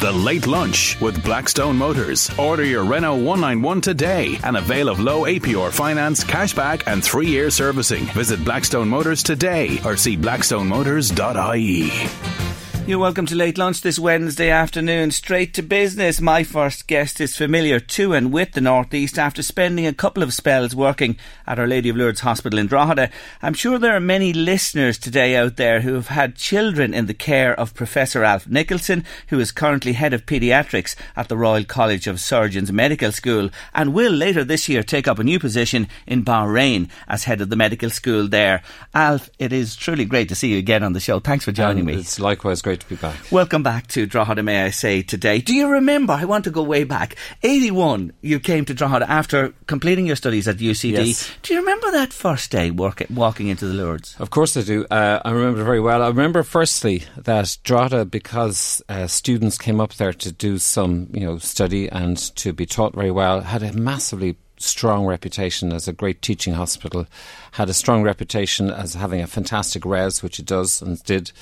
The Late Lunch with Blackstone Motors. Order your Renault 191 today and avail of low APR finance, cashback, and three year servicing. Visit Blackstone Motors today or see blackstonemotors.ie. You're welcome to Late Lunch this Wednesday afternoon. Straight to business. My first guest is familiar to and with the North East after spending a couple of spells working at Our Lady of Lourdes Hospital in Drogheda. I'm sure there are many listeners today out there who have had children in the care of Professor Alf Nicholson, who is currently head of paediatrics at the Royal College of Surgeons Medical School and will later this year take up a new position in Bahrain as head of the medical school there. Alf, it is truly great to see you again on the show. Thanks for joining and me. It's likewise great to be back. Welcome back to Drogheda, may I say, today. Do you remember? I want to go way back. 81, you came to Drogheda after completing your studies at UCD. Yes. Do you remember that first day work, walking into the Lourdes? Of course I do. Uh, I remember very well. I remember firstly that Drogheda, because uh, students came up there to do some, you know, study and to be taught very well, had a massively strong reputation as a great teaching hospital, had a strong reputation as having a fantastic res, which it does and did,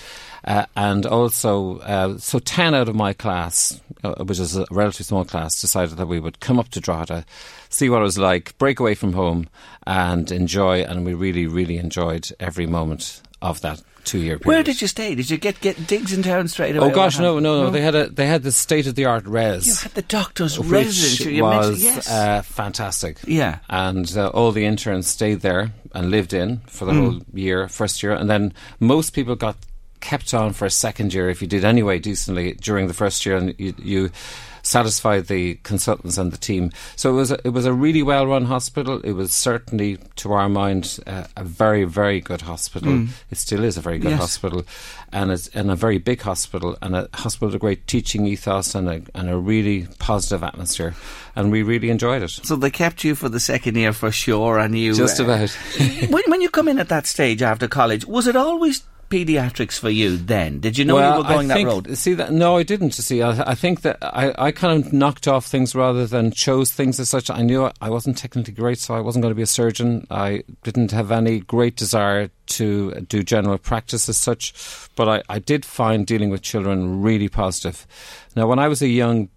uh, and also uh, so ten out of my class, uh, which is a relatively small class, decided that we would come up to Drogheda, see what it was like, break away from home, and enjoy. And we really, really enjoyed every moment of that two year period. Where did you stay? Did you get, get digs in town straight away? Oh gosh, Or no, no, no. They had a they had the state of the art res. You had the doctor's which residence. Mentioned- was yes. uh, fantastic. Yeah. and uh, all the interns stayed there and lived in for the Mm. whole year, first year, and then most people got kept on for a second year if you did anyway decently during the first year, and you. you satisfied the consultants and the team. So it was a, it was a really well run hospital. It was certainly to our mind uh, a very very good hospital. Mm. it still is a very good Yes. hospital. And it's and a very big hospital and a hospital with a great teaching ethos and a, and a really positive atmosphere. And we really enjoyed it. So they kept you for the second year for sure, and you just uh, about. When, when you come in at that stage after college, was it always paediatrics for you? Then did you know well, you were going I that road? See that? No, I didn't. See, I, I think that I, I kind of knocked off things rather than chose things as such. I knew I wasn't technically great, so I wasn't going to be a surgeon. I didn't have any great desire to do general practice as such, but I, I did find dealing with children really positive. Now, when I was a young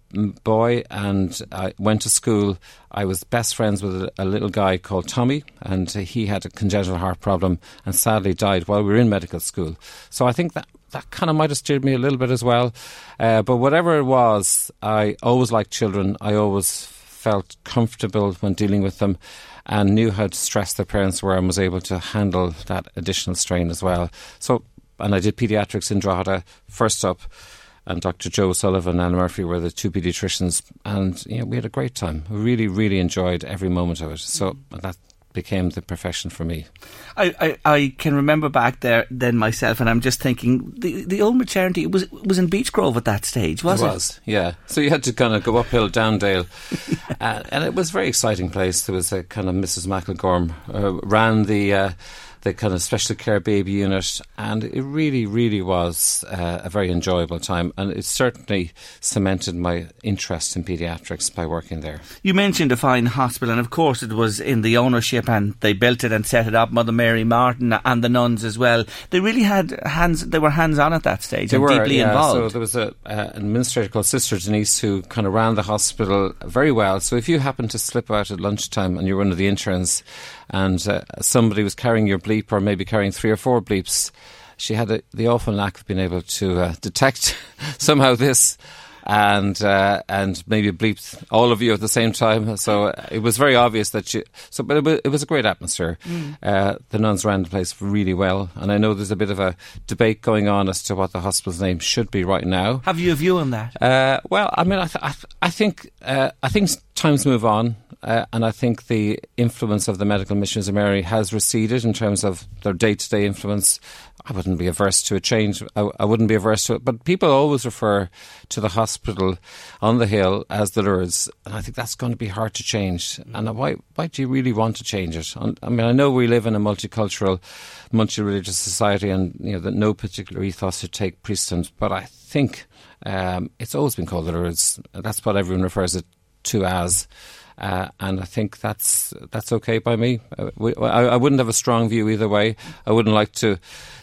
boy and I went to school, I was best friends with a, little guy called Tommy, and he had a congenital heart problem and sadly died while we were in medical school. So I think that that kind of might have steered me a little bit as well. Uh, but whatever it was, I always liked children. I always felt comfortable when dealing with them and knew how stressed their parents were and was able to handle that additional strain as well. So, and I did pediatrics in Drogheda first up. And Dr. Joe Sullivan and Anna Murphy were the two paediatricians, and you know, we had a great time. We really, really enjoyed every moment of it. So that became the profession for me. I, I, I can remember back there then myself, and I'm just thinking the the old maternity was was in Beech Grove at that stage, was it? was, yeah. So you had to kind of go uphill, down dale, uh, and it was a very exciting place. There was a kind of Mrs. McElgorm uh, ran the. Uh, the kind of special care baby unit, and it really, really was uh, a very enjoyable time, and it certainly cemented my interest in paediatrics by working there. You mentioned a fine hospital, and of course it was in the ownership, and they built it and set it up. Mother Mary Martin and the nuns as well. They really had hands. They were hands on at that stage They were deeply yeah, involved. So there was a, uh, an administrator called Sister Denise who kind of ran the hospital very well. So if you happened to slip out at lunchtime and you were one of the interns, and uh, somebody was carrying your bleep or maybe carrying three or four bleeps. she had a, the awful knack of being able to uh, detect somehow this and uh, and maybe bleeped all of you at the same time. So uh, it was very obvious that she. So, but it was, it was a great atmosphere. Mm. Uh, the nuns ran the place really well, and I know there's a bit of a debate going on as to what the hospital's name should be right now. Have you a view on that? Uh, well, I mean, I, th- I, th- I think uh, I think times move on. Uh, and I think the influence of the medical missions of Mary has receded in terms of their day to day influence. I wouldn't be averse to a change. I, I, wouldn't be averse to it. But people always refer to the hospital on the hill as the Lourdes, and I think that's going to be hard to change. And why, why do you really want to change it? I mean, I know we live in a multicultural, multi-religious society, and you know that no particular ethos should take precedence. But I think um, it's always been called the Lourdes. That's what everyone refers it to as. Uh, and I think that's that's okay by me. Uh, I, I, wouldn't have a strong view either way. I wouldn't like to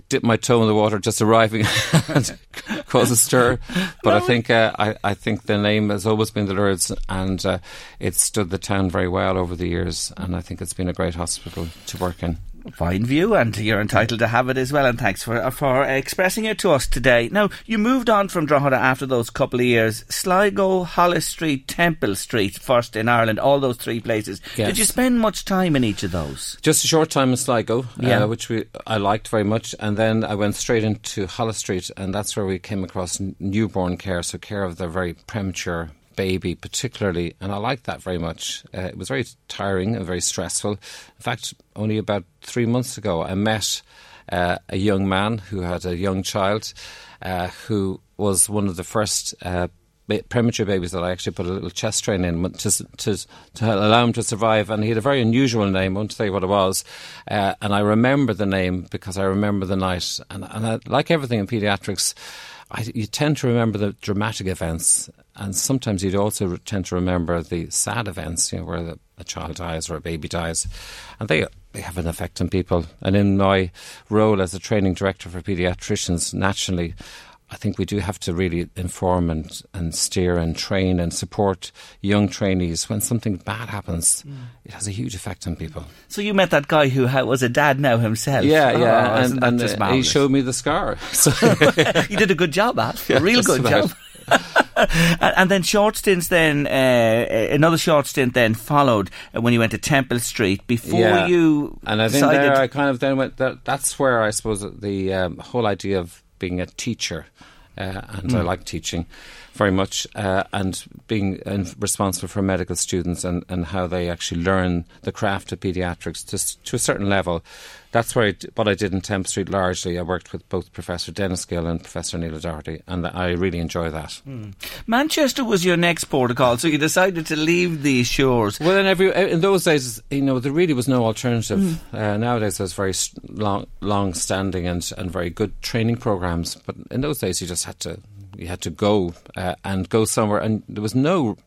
dip my toe in the water just arriving and cause a stir. But no. I think uh, I, I, think the name has always been the Lourdes, and uh, it's stood the town very well over the years. And I think it's been a great hospital to work in fine view, and you're entitled to have it as well. And thanks for for expressing it to us today. Now, you moved on from Drogheda after those couple of years. Sligo, Holles Street, Temple Street, first in Ireland, all those three places. Yes. Did you spend much time in each of those? Just a short time in Sligo, uh, yeah. Uh, which we I liked very much, and then I went straight into Holles Street, and that's where we came across newborn care, so care of the very premature baby, particularly, and I liked that very much. Uh, it was very tiring and very stressful. In fact, only about three months ago, I met uh, a young man who had a young child uh, who was one of the first. Uh, premature babies that I actually put a little chest drain in to, to, to allow him to survive. And he had a very unusual name. I won't tell you what it was. Uh, and I remember the name because I remember the night. And, and I, like everything in paediatrics, I, you tend to remember the dramatic events and sometimes you'd also tend to remember the sad events, you know, where the, a child dies or a baby dies, and they they have an effect on people. And in my role as a training director for paediatricians, naturally, I think we do have to really inform and, and steer and train and support young trainees when something bad happens. Mm. It has a huge effect on people. So you met that guy who was a dad now himself. Yeah, oh, yeah, and, and uh, he showed me the scar. So you did a good job, at yeah, a real good about. job. and then short stints. Then uh, another short stint then followed when you went to Temple Street before yeah. you. And I think there I kind of then went. That, that's where I suppose the um, whole idea of being a teacher, uh, and mm. I like teaching very much, uh, and being responsible for medical students and, and how they actually learn the craft of paediatrics to, to a certain level. That's where I, what I did in Temple Street largely. I worked with both Professor Dennis Gill and Professor Neil Doherty, and I really enjoy that. Mm. Manchester was your next port of call, so you decided to leave these shores. Well, in, every, in those days, you know, there really was no alternative. Mm. Uh, nowadays, there's very long, long standing and, and very good training programs, but in those days, you just had to you had to go uh, and go somewhere, and there was no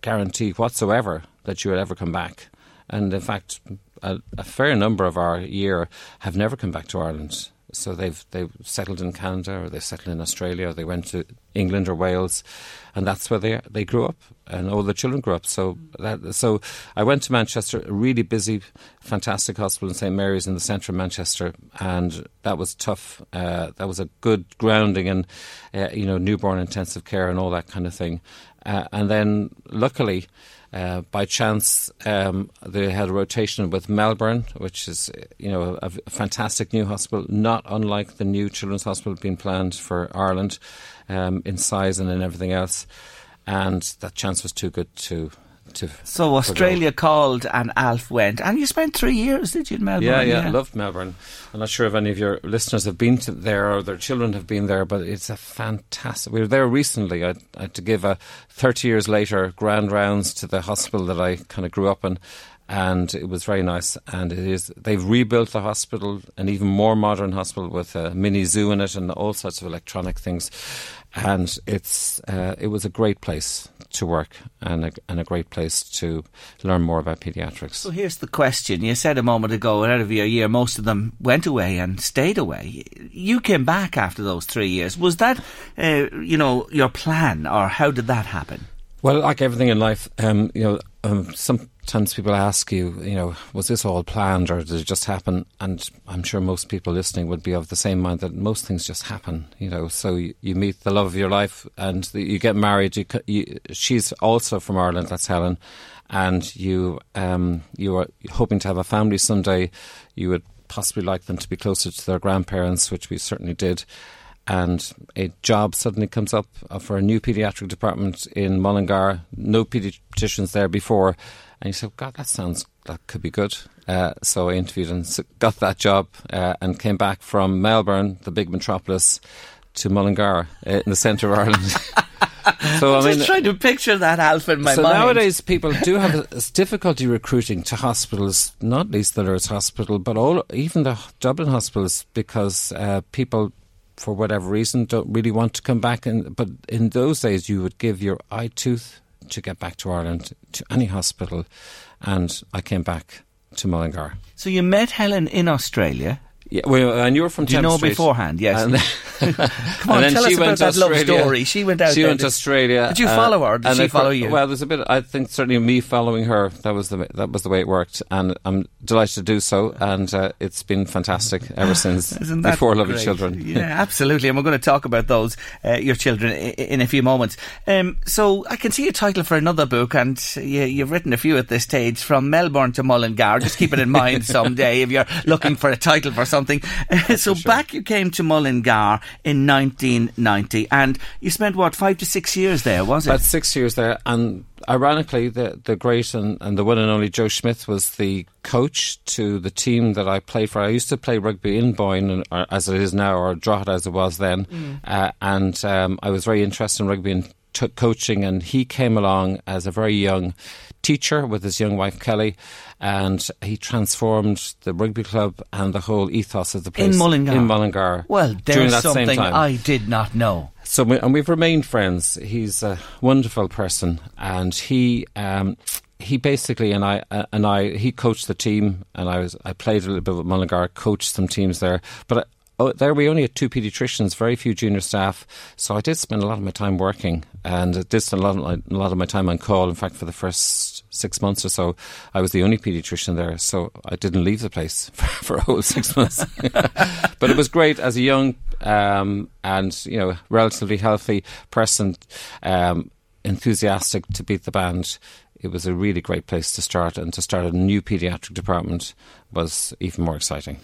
guarantee whatsoever that you would ever come back. And in fact, a, a fair number of our year have never come back to Ireland. So they've they've settled in Canada or they've settled in Australia or they went to England or Wales, and that's where they they grew up and all the children grew up. So that so I went to Manchester, a really busy, fantastic hospital in St Mary's in the centre of Manchester, and that was tough. Uh, that was a good grounding in uh, you know newborn intensive care and all that kind of thing. Uh, and then luckily. Uh, by chance, um, they had a rotation with Melbourne, which is you know a, a, fantastic new hospital, not unlike the new children's hospital being planned for Ireland um, in size and in everything else. And that chance was too good to to. So Australia called and Alf went, and you spent three years, did you, in Melbourne? Yeah, yeah, yeah. I loved Melbourne. I'm not sure if any of your listeners have been there or their children have been there, but it's a fantastic. We were there recently. I, I had to give a 30 years later grand rounds to the hospital that I kind of grew up in, and it was very nice. And it is they've rebuilt the hospital, an even more modern hospital with a mini zoo in it and all sorts of electronic things. And it's uh, it was a great place to work and a, and a great place to learn more about paediatrics. So here's the question: You said a moment ago, out of your year, most of them went away and stayed away. You came back after those three years. Was that, uh, you know, your plan, or how did that happen? Well, like everything in life, um, you know, um, some times people ask you, you know, was this all planned or did it just happen? And I'm sure most people listening would be of the same mind that most things just happen, you know. So you, you meet the love of your life and the, you get married. You, you, she's also from Ireland, that's Helen. And you, um, you are hoping to have a family someday. You would possibly like them to be closer to their grandparents, which we certainly did and a job suddenly comes up for a new paediatric department in Mullingar. No paediatricians there before, and he said, "God, that sounds that could be good." Uh, so I interviewed and got that job, uh, and came back from Melbourne, the big metropolis, to Mullingar uh, in the centre of Ireland. so I'm I mean, just trying to picture that Alf in my so mind. nowadays people do have difficulty recruiting to hospitals, not least the Lourdes Hospital, but all even the Dublin hospitals, because uh, people for whatever reason, don't really want to come back. And but in those days, you would give your eye tooth to get back to Ireland to any hospital, and I came back to Mullingar. So you met Helen in Australia. Yeah, well, and you were from. Do you know Street. beforehand? Yes. And Come on, tell us about that love story. She went out. She went to Australia. Did you follow her? Did she follow you? Well, there's a bit. I think certainly me following her. That was the that was the way it worked, and I'm delighted to do so. And uh, it's been fantastic ever since. Isn't that before lovely children. Yeah, absolutely. And we're going to talk about those uh, your children in, in, a few moments. Um, so I can see a title for another book, and you, you've written a few at this stage, from Melbourne to Mullingar. Just keep it in mind someday if you're looking for a title for something. so sure. back you came to Mullingar in 1990, and you spent what five to six years there, was it? About six years there, and ironically, the the great and, and the one and only Joe Schmidt was the coach to the team that I played for. I used to play rugby in Boyne, or, as it is now, or Drogheda as it was then, mm. uh, and um, I was very interested in rugby and t- coaching. And he came along as a very young teacher with his young wife Kelly, and he transformed the rugby club and the whole ethos of the place in Mullingar. In Mullingar, well, there's something I did not know. So, we, and we've remained friends. He's a wonderful person, and he. Um, he basically and I uh, and I he coached the team and I was I played a little bit with Mullingar, coached some teams there, but oh, there we only had two paediatricians, very few junior staff. So I did spend a lot of my time working, and did spend a lot, of my, a lot of my time on call. In fact, for the first six months or so, I was the only paediatrician there, so I didn't leave the place for, for a whole six months. but it was great as a young um, and you know relatively healthy person, um, enthusiastic to beat the band it was a really great place to start, and to start a new paediatric department was even more exciting.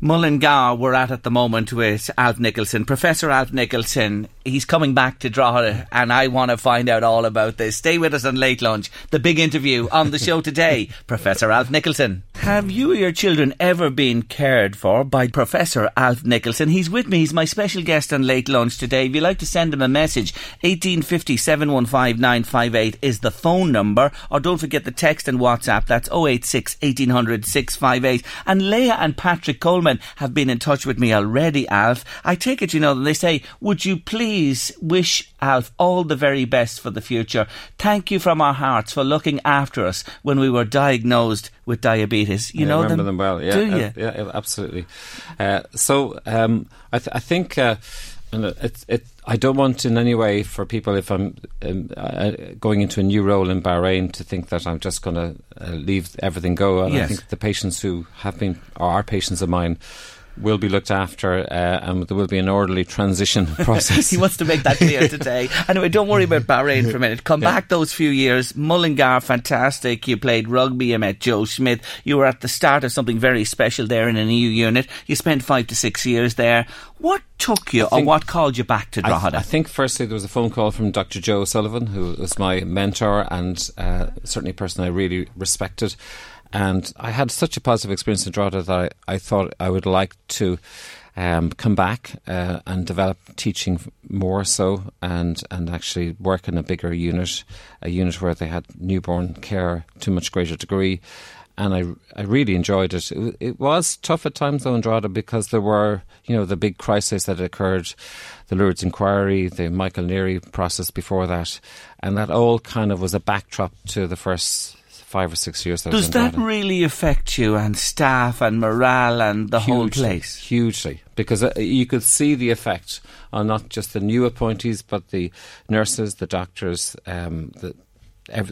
Mullingar, we're at at the moment with Alf Nicholson. Professor Alf Nicholson, he's coming back to Drogheda, and I want to find out all about this. Stay with us on Late Lunch, the big interview on the show today. Professor Alf Nicholson. Have you or your children ever been cared for by Professor Alf Nicholson? He's with me, he's my special guest on Late Lunch today. If you'd like to send him a message, 1850 715 958 is the phone number, or don't forget the text and WhatsApp, that's 086 1800 658 days. And Leah and Patrick Coleman have been in touch with me already, Alf. I take it, you know, they say, would you please wish Alf all the very best for the future? Thank you from our hearts for looking after us when we were diagnosed with diabetes. You yeah, know remember them, them well. Yeah, do you? Uh, yeah, absolutely. Uh, so um, I, th- I, think. Uh, and it, it, I don't want in any way for people, if I'm um, uh, going into a new role in Bahrain, to think that I'm just going to uh, leave everything go. And yes. I think the patients who have been, or are patients of mine, will be looked after uh, and there will be an orderly transition process. he wants to make that clear today. Anyway, don't worry about Bahrain for a minute. Come yeah. back those few years. Mullingar, fantastic. You played rugby. You met Joe Schmidt. You were at the start of something very special there in a new unit. You spent five to six years there. What took you or what called you back to Drogheda? I, th- I, think firstly there was a phone call from Dr. Joe Sullivan, who was my mentor and uh, certainly a person I really respected. And I had such a positive experience in Drogheda that I, I thought I would like to um, come back uh, and develop teaching more so and, and actually work in a bigger unit, a unit where they had newborn care to a much greater degree. And I, I really enjoyed it. it. It was tough at times though in Drogheda because there were, you know, the big crises that occurred, the Lourdes inquiry, the Michael Neary process before that, and that all kind of was a backdrop to the first five or six years. That Does that really affect you and staff and morale and the hugely, whole place? Hugely, because uh, you could see the effect on not just the new appointees, but the nurses, the doctors, um, the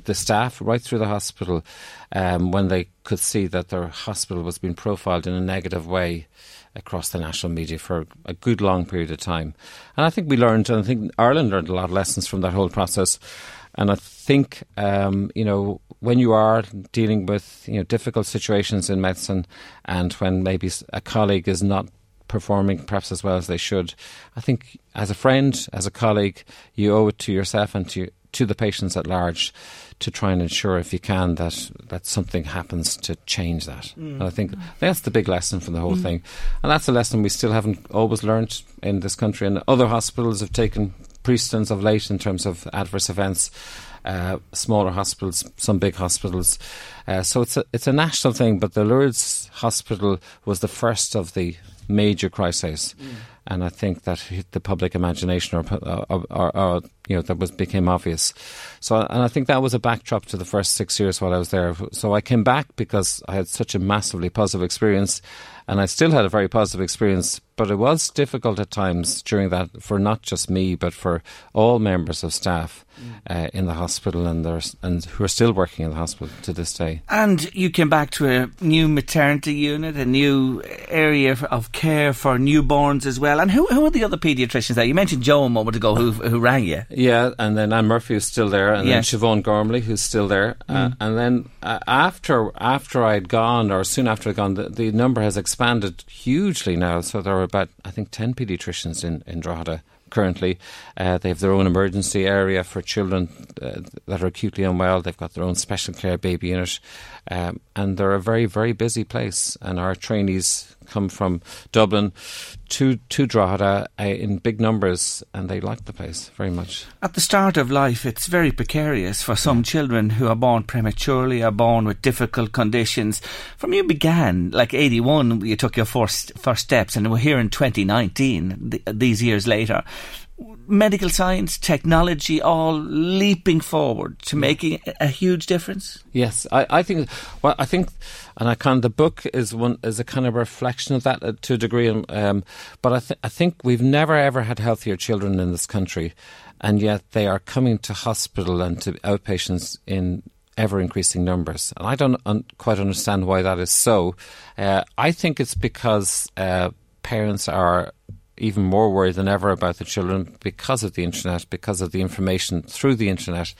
the staff right through the hospital um, when they could see that their hospital was being profiled in a negative way across the national media for a good long period of time. And I think we learned, and I think Ireland learned a lot of lessons from that whole process. And I think, um, you know, when you are dealing with you know difficult situations in medicine, and when maybe a colleague is not performing perhaps as well as they should, I think as a friend, as a colleague, you owe it to yourself and to to the patients at large to try and ensure, if you can, that, that something happens to change that. Mm. And I think that's the big lesson from the whole mm. thing. And that's a lesson we still haven't always learned in this country. And other hospitals have taken precedence of late in terms of adverse events. Uh, smaller hospitals, some big hospitals. Uh, so it's a it's a national thing. But the Lourdes Hospital was the first of the major crises. Mm and I think that hit the public imagination, or, or, or, or, you know, that was became obvious. So, and I think that was a backdrop to the first six years while I was there. So I came back because I had such a massively positive experience, and I still had a very positive experience. But it was difficult at times during that for not just me, but for all members of staff mm. uh, in the hospital and and who are still working in the hospital to this day. And you came back to a new maternity unit, a new area of care for newborns as well. And who who are the other paediatricians there? You mentioned Joe a moment ago, who who rang you. Yeah, and then Anne Murphy who's still there, and yes. then Siobhan Gormley who's still there, uh, mm. uh, and then uh, after after I'd gone, or soon after I'd gone, the, the number has expanded expanded hugely now. So there are about, I think, 10 paediatricians in, in Drogheda currently. Uh, they have their own emergency area for children uh, that are acutely unwell. They've got their own special care baby unit. Um, and they're a very, very busy place. And our trainees come from Dublin to, to Drogheda uh, in big numbers, and they like the place very much. At the start of life, it's very precarious for some children who are born prematurely, are born with difficult conditions. From you began, like 81, you took your first, first steps, and we're here in 2019, th- these years later medical science, technology, all leaping forward to making a huge difference? Yes, I, I think. Well, I think, and I can. The book is one is a kind of reflection of that uh, to a degree. Um, but I, th- I think we've never ever had healthier children in this country, and yet they are coming to hospital and to outpatients in ever increasing numbers. And I don't un- quite understand why that is so. Uh, I think it's because uh, parents are even more worried than ever about the children because of the internet, because of the information through the internet.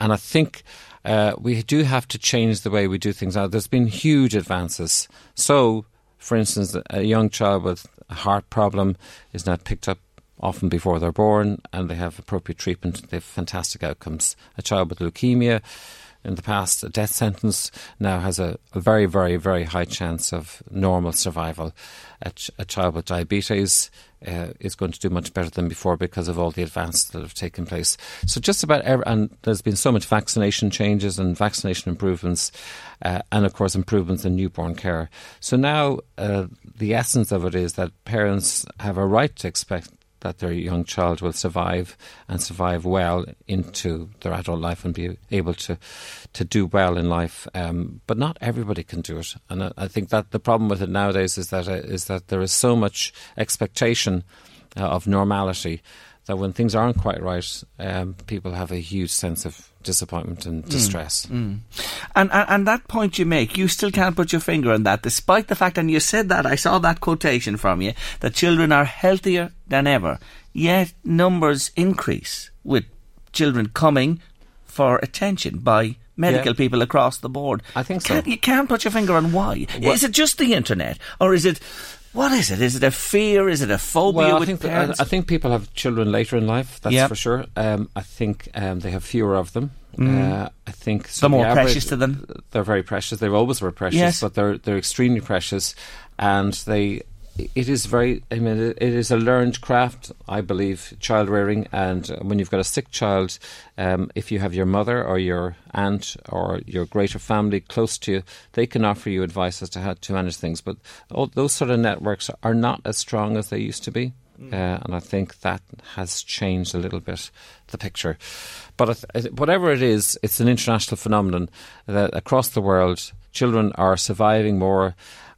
And I think uh, we do have to change the way we do things now. There's been huge advances. So, for instance, a young child with a heart problem is now picked up often before they're born and they have appropriate treatment. They have fantastic outcomes. A child with leukemia in the past, a death sentence now has a, a very, very, very high chance of normal survival. A, ch- a child with diabetes uh, is going to do much better than before because of all the advances that have taken place. So just about every, and there's been so much vaccination changes and vaccination improvements, uh, and of course improvements in newborn care. So now uh, the essence of it is that parents have a right to expect that their young child will survive and survive well into their adult life and be able to to do well in life. Um, but not everybody can do it, and I, I, think that the problem with it nowadays is that uh, is that there is so much expectation uh, of normality that when things aren't quite right, um, people have a huge sense of disappointment and mm. distress. Mm, mm. And, and, and that point you make, you still can't put your finger on that, despite the fact, and you said that I saw that quotation from you, that children are healthier than ever. Yet numbers increase with children coming for attention by medical yeah. people across the board. I think so. Can't, you can't put your finger on why. Is it just the internet, or is it what is it? Is it a fear? Is it a phobia well, I think? I, I, think people have children later in life. That's yep. for sure. Um, I think um, they have fewer of them. Mm. Uh, I think so they're more the average, precious to them. They're very precious. They've always were precious, yes. but they're they're extremely precious, and they it is very. I mean, it is a learned craft, I believe, child rearing. And when you've got a sick child, um, if you have your mother or your aunt or your greater family close to you, they can offer you advice as to how to manage things. But all those sort of networks are not as strong as they used to be. Mm. Uh, and I think that has changed a little bit the picture. But whatever it is, it's an international phenomenon that across the world, children are surviving more,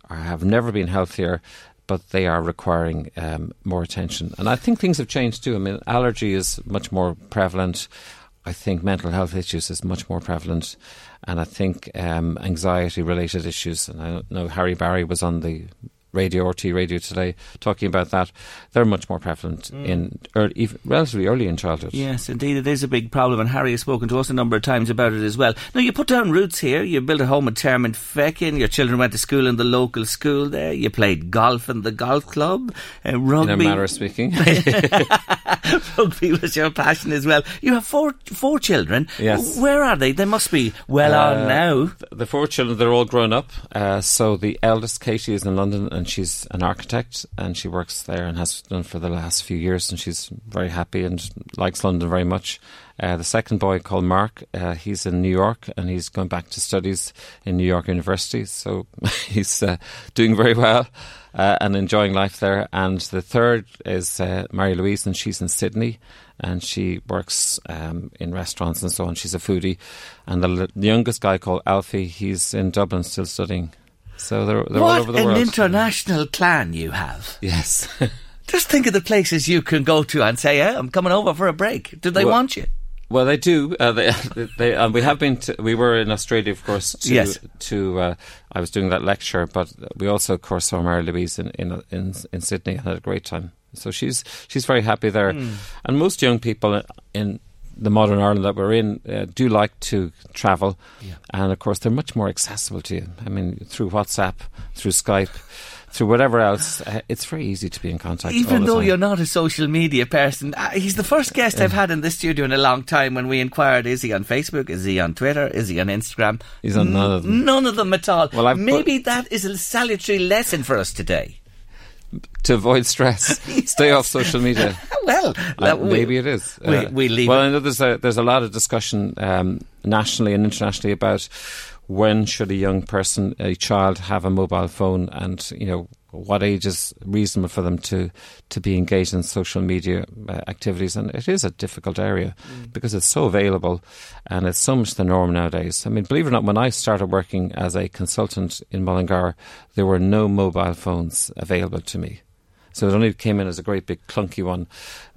or have never been healthier, but they are requiring um, more attention. And I think things have changed too. I mean, allergy is much more prevalent. I think mental health issues is much more prevalent, and I think um, anxiety related issues. And I know Harry Barry was on the radio RTÉ radio today talking about that. They're much more prevalent mm. in early, even relatively early in childhood. Yes, indeed, it is a big problem, and Harry has spoken to us a number of times about it as well. Now, you put down roots here. You built a home and term in Termonfeckin. Your children went to school in the local school there. You played golf in the golf club. Uh, rugby. In a manner of speaking. rugby was your passion as well. You have four four children. Yes. Where are they? They must be well uh, on now. The four children, they're all grown up. Uh, so the eldest, Katie, is in London and she's an architect and she works there and has done for the last few years and she's very happy and likes London very much. Uh, the second boy called Mark, uh, he's in New York and he's going back to studies in New York University, so he's uh, doing very well uh, and enjoying life there. And the third is uh, Mary Louise, and she's in Sydney and she works um, in restaurants and so on. She's a foodie. And the, the youngest guy called Alfie, he's in Dublin still studying. So they're, they're all over the an international clan you have. Yes. Just think of the places you can go to and say, hey, I'm coming over for a break. Do they Well- want you? Well, they do. Uh, they, they, and we have been. To, we were in Australia, of course. To, Yes. To uh, I was doing that lecture, but we also, of course, saw Mary Louise in in in, in Sydney and had a great time. So she's she's very happy there. Hmm. And most young people in the modern Ireland that we're in uh, do like to travel, and of course they're much more accessible to you. I mean, through WhatsApp, through Skype. Through whatever else, uh, it's very easy to be in contact. Even though time. you're not a social media person, uh, he's the first guest I've had in this studio in a long time. When we inquired, is he on Facebook? Is he on Twitter? Is he on Instagram? He's on none of them. None of them at all. Well, I've put- Maybe that is a salutary lesson for us today. To avoid stress, stay off social media. well, Uh, we- maybe it is. we- Uh, we leave Well, it. I know there's a there's a lot of discussion um, nationally and internationally about when should a young person, a child, have a mobile phone, and you know what age is reasonable for them to to be engaged in social media uh, activities. And it is a difficult area Mm. because it's so available and it's so much the norm nowadays. I mean, believe it or not, when I started working as a consultant in Mullingar, there were no mobile phones available to me. So it only came in as a great big clunky one,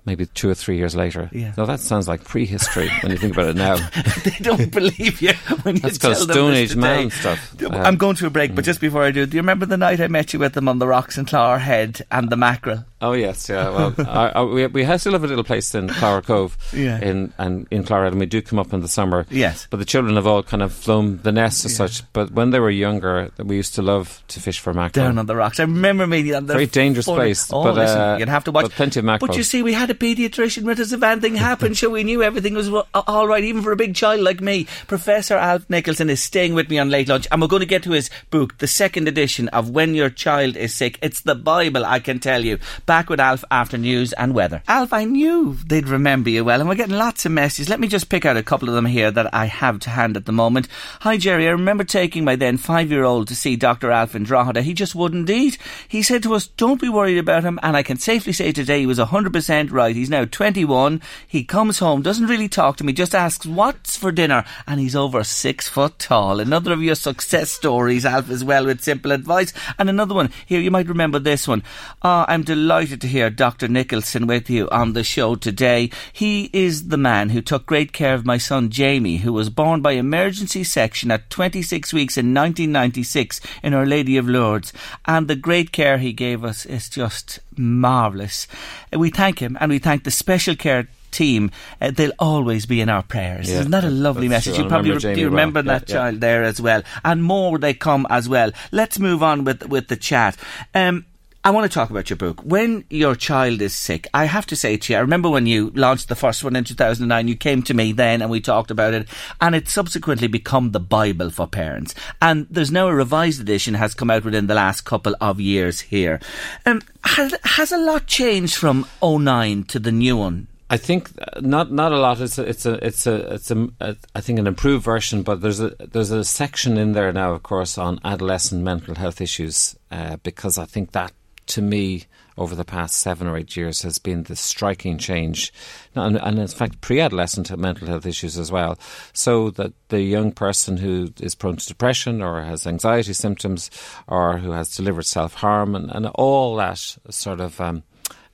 maybe two or three years later. Yeah. Now that sounds like prehistory when you think about it now. they don't believe you when you That's tell called them Stone Age man stuff. Uh, I'm going to a break, but just before I do, do you remember the night I met you with them on the rocks in Head and the mackerel? Oh yes, yeah. Well, I, I, we we have still have a little place in Clara Cove, Yeah. in and in Clara, and we do come up in the summer. Yes. but the children have all kind of flown the nest as such. But when they were younger, we used to love to fish for mackerel. Down on the rocks. I remember me on the Very dangerous funny- place, Oh, but, listen, uh, you'd have to watch. but plenty of mackerel. But you see, we had a paediatrician with us if anything happened, so we knew everything was all right, even for a big child like me. Professor Alf Nicholson is staying with me on late lunch, and we're going to get to his book, the second edition of When Your Child is Sick. It's the Bible, I can tell you. Back with Alf after news and weather. Alf, I knew they'd remember you well, and we're getting lots of messages. Let me just pick out a couple of them here that I have to hand at the moment. Hi, Jerry. I remember taking my then five-year-old to see Dr. Alf in Drogheda. He just wouldn't eat. He said to us, "Don't be worried about him." And I can safely say today he was hundred percent right. He's now twenty-one. He comes home, doesn't really talk to me, just asks what's for dinner, and he's over six foot tall. Another of your success stories, Alf, as well, with simple advice. And another one here. You might remember this one. Ah, I'm delighted to hear Dr. Nicholson with you on the show today. He is the man who took great care of my son Jamie, who was born by emergency section at 26 weeks in 1996 in Our Lady of Lourdes. And the great care he gave us is just marvellous. We thank him and we thank the special care team. Uh, they'll always be in our prayers. Yeah, Isn't that a lovely message? true. You probably remember re- you remember Yeah, that yeah. child there as well. And more they come as well. Let's move on with with the chat. Um, I want to talk about your book. When your child is sick, I have to say to you, I remember when you launched the first one in 2009, you came to me then and we talked about it, and it's subsequently become the Bible for parents. And there's now a revised edition has come out within the last couple of years here. Um, has, has a lot changed from 09 to the new one? I think uh, not not a lot. It's a, it's a it's a it's a, a I think an improved version, but there's a there's a section in there now, of course, on adolescent mental health issues, uh, because I think that to me over the past seven or eight years has been the striking change, and, and in fact pre-adolescent mental health issues as well. So that the young person who is prone to depression or has anxiety symptoms or who has delivered self harm and, and all that sort of um,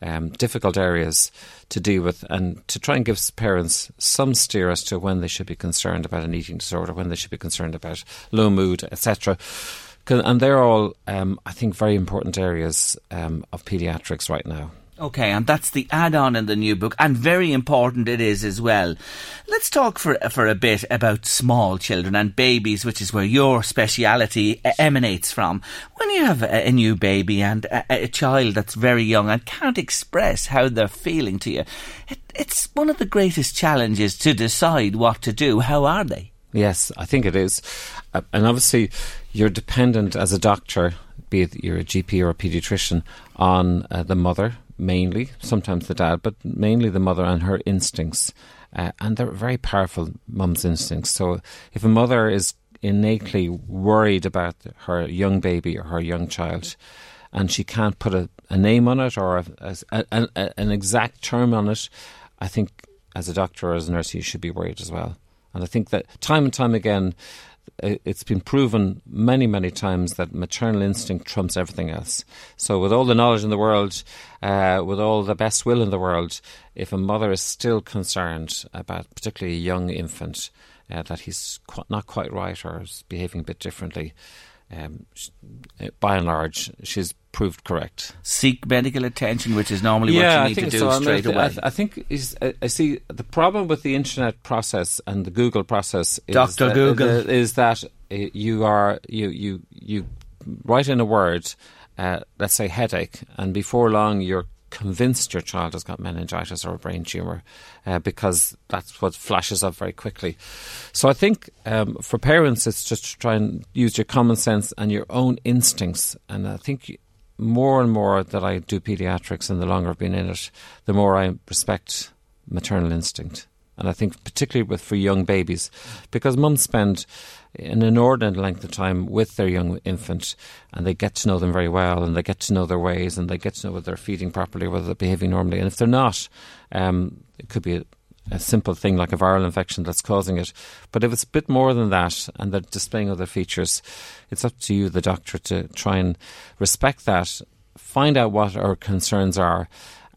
um, difficult areas to deal with and to try and give parents some steer as to when they should be concerned about an eating disorder, when they should be concerned about low mood, etc. And they're all, um, I think, very important areas um, of paediatrics right now. Okay, and that's the add-on in the new book, and very important it is as well. Let's talk for for a bit about small children and babies, which is where your speciality emanates from. When you have a, a new baby and a, a, child that's very young and can't express how they're feeling to you, it, it's one of the greatest challenges to decide what to do. How are they? Yes, I think it is, uh, and obviously you're dependent as a doctor be it you're a GP or a paediatrician, on uh, the mother mainly, sometimes the dad, but mainly the mother and her instincts. Uh, and they're very powerful, mum's instincts. So if a mother is innately worried about her young baby or her young child, and she can't put a, a name on it or a, a, an exact term on it, I think as a doctor or as a nurse, you should be worried as well. And I think that time and time again, it's been proven many, many times that maternal instinct trumps everything else. So, with all the knowledge in the world, uh, with all the best will in the world, if a mother is still concerned about particularly a young infant, uh, that he's not quite right or is behaving a bit differently, um, by and large, she's proved correct. Seek medical attention, which is normally yeah, what you need to do so. straight I, away. I, I think is, I, I, see the problem with the internet process and the Google process. Is Doctor that, Google is that uh, you are you you you write in a word, uh, let's say headache, and before long you're convinced your child has got meningitis or a brain tumour uh, because that's what flashes up very quickly. So I think um, for parents, it's just to try and use your common sense and your own instincts. And I think more and more that I do paediatrics and the longer I've been in it, the more I respect maternal instinct. And I think particularly with for young babies, because mums spend an inordinate length of time with their young infant and they get to know them very well and they get to know their ways and they get to know whether they're feeding properly, whether they're behaving normally. And if they're not, um, it could be a, a, simple thing like a viral infection that's causing it. But if it's a bit more than that and they're displaying other features, it's up to you, the doctor, to try and respect that, find out what our concerns are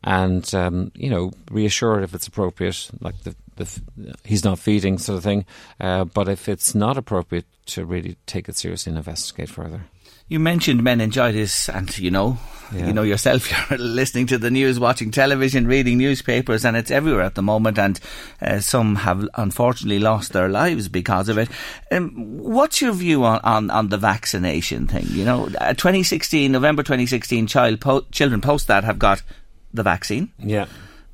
and um, you know reassure it if it's appropriate, like the the, he's not feeding sort of thing. Uh, but if it's not appropriate, to really take it seriously and investigate further. You mentioned meningitis, and you know, yeah. you know yourself. You're listening to the news, watching television, reading newspapers, and it's everywhere at the moment. And uh, some have unfortunately lost their lives because of it. Um, what's your view on, on, on the vaccination thing? You know, uh, 2016, November 2016, child po- children post that have got the vaccine. Yeah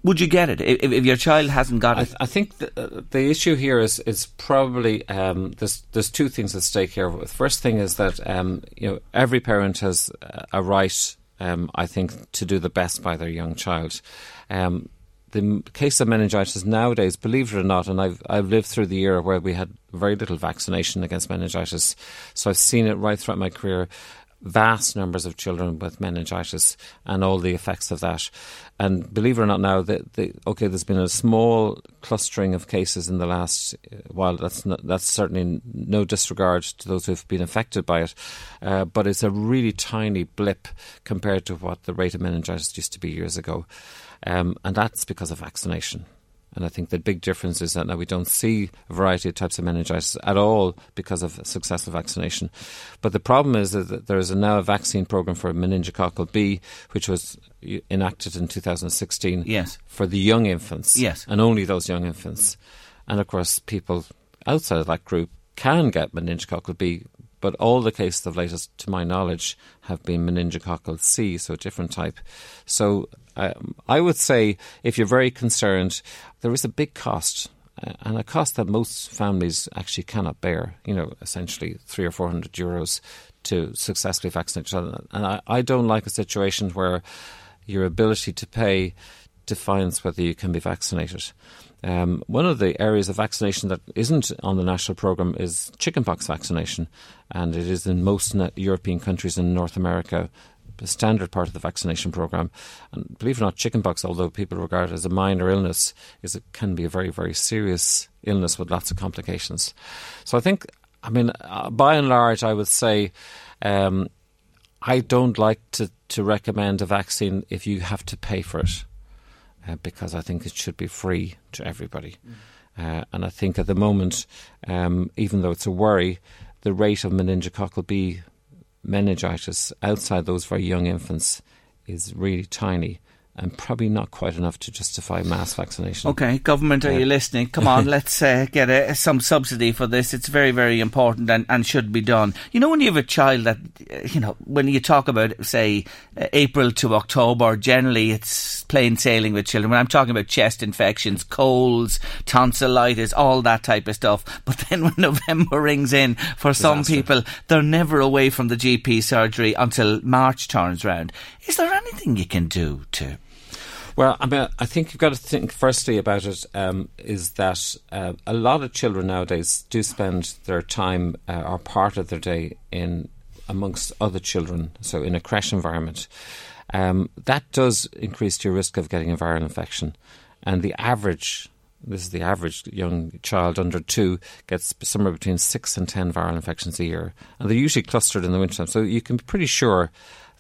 would you get it if, if your child hasn't got it? I, th- I think the, uh, the issue here is is probably um, there's there's two things at stake here. The first thing is that um, you know every parent has a right, um, I think, to do the best by their young child. Um, the case of meningitis nowadays, believe it or not, and I've I've lived through the era where we had very little vaccination against meningitis, so I've seen it right throughout my career vast numbers of children with meningitis and all the effects of that. And believe it or not, now the, the, okay, there's been a small clustering of cases in the last uh, while. That's not, that's certainly no disregard to those who've been affected by it, uh, but it's a really tiny blip compared to what the rate of meningitis used to be years ago, um, and that's because of vaccination. And I think the big difference is that now we don't see a variety of types of meningitis at all because of successful vaccination. But the problem is that there is now a vaccine program for meningococcal B, which was enacted in 2016 yes. for the young infants. Yes. And only those young infants. And of course, people outside of that group can get meningococcal B but all the cases of latest, to my knowledge, have been meningococcal C, so a different type. So I would say if you're very concerned, there is a big cost. Uh, and a cost that most families actually cannot bear, you know, essentially three or four hundred euros to successfully vaccinate children. And I, I don't like a situation where your ability to pay defines whether you can be vaccinated. Um, one of the areas of vaccination that isn't on the national programme is chickenpox vaccination, and it is in most European countries in North America a standard part of the vaccination programme. And believe it or not, chickenpox, although people regard it as a minor illness, is it can be a very, very serious illness with lots of complications. So I think, I mean, uh, by and large, I would say um, I don't like to, to recommend a vaccine if you have to pay for it, uh, because I think it should be free to everybody. Mm. Uh, and I think at the moment, um, even though it's a worry, the rate of meningococcal B meningitis outside those very young infants is really tiny and probably not quite enough to justify mass vaccination. Okay, government, are yeah. you listening? Come on, let's uh, get a, some subsidy for this. It's very, very important and, and should be done. You know, when you have a child that, uh, you know, when you talk about, say, uh, April to October, generally it's plain sailing with children. When I'm talking about chest infections, colds, tonsillitis, all that type of stuff. But then when November rings in, for Disaster. some people, they're never away from the GP surgery until March turns round. Is there anything you can do to well, I mean, I think you've got to think firstly about it um, is that uh, a lot of children nowadays do spend their time uh, or part of their day in amongst other children, so in a crash environment. Um, that does increase your risk of getting a viral infection, and the average. This is the average young child under two gets somewhere between six and ten viral infections a year, and they're usually clustered in the wintertime. So you can be pretty sure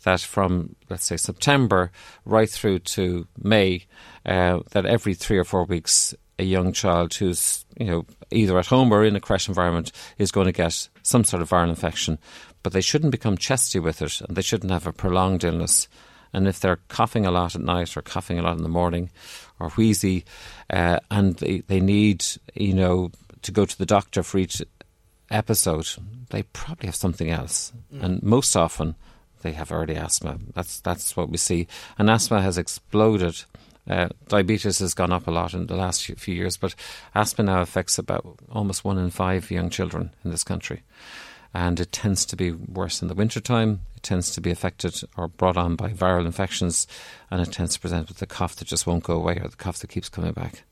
that from, let's say, September right through to May, uh, that every three or four weeks, a young child who's, you know, either at home or in a creche environment is going to get some sort of viral infection. But they shouldn't become chesty with it and they shouldn't have a prolonged illness. And if they're coughing a lot at night or coughing a lot in the morning or wheezy uh, and they, they need, you know, to go to the doctor for each episode, they probably have something else. Mm. And most often, they have early asthma. That's that's what we see, and asthma has exploded. Uh, diabetes has gone up a lot in the last few years, but asthma now affects about almost one in five young children in this country. And it tends to be worse in the wintertime. It tends to be affected or brought on by viral infections, and it tends to present with a cough that just won't go away or the cough that keeps coming back.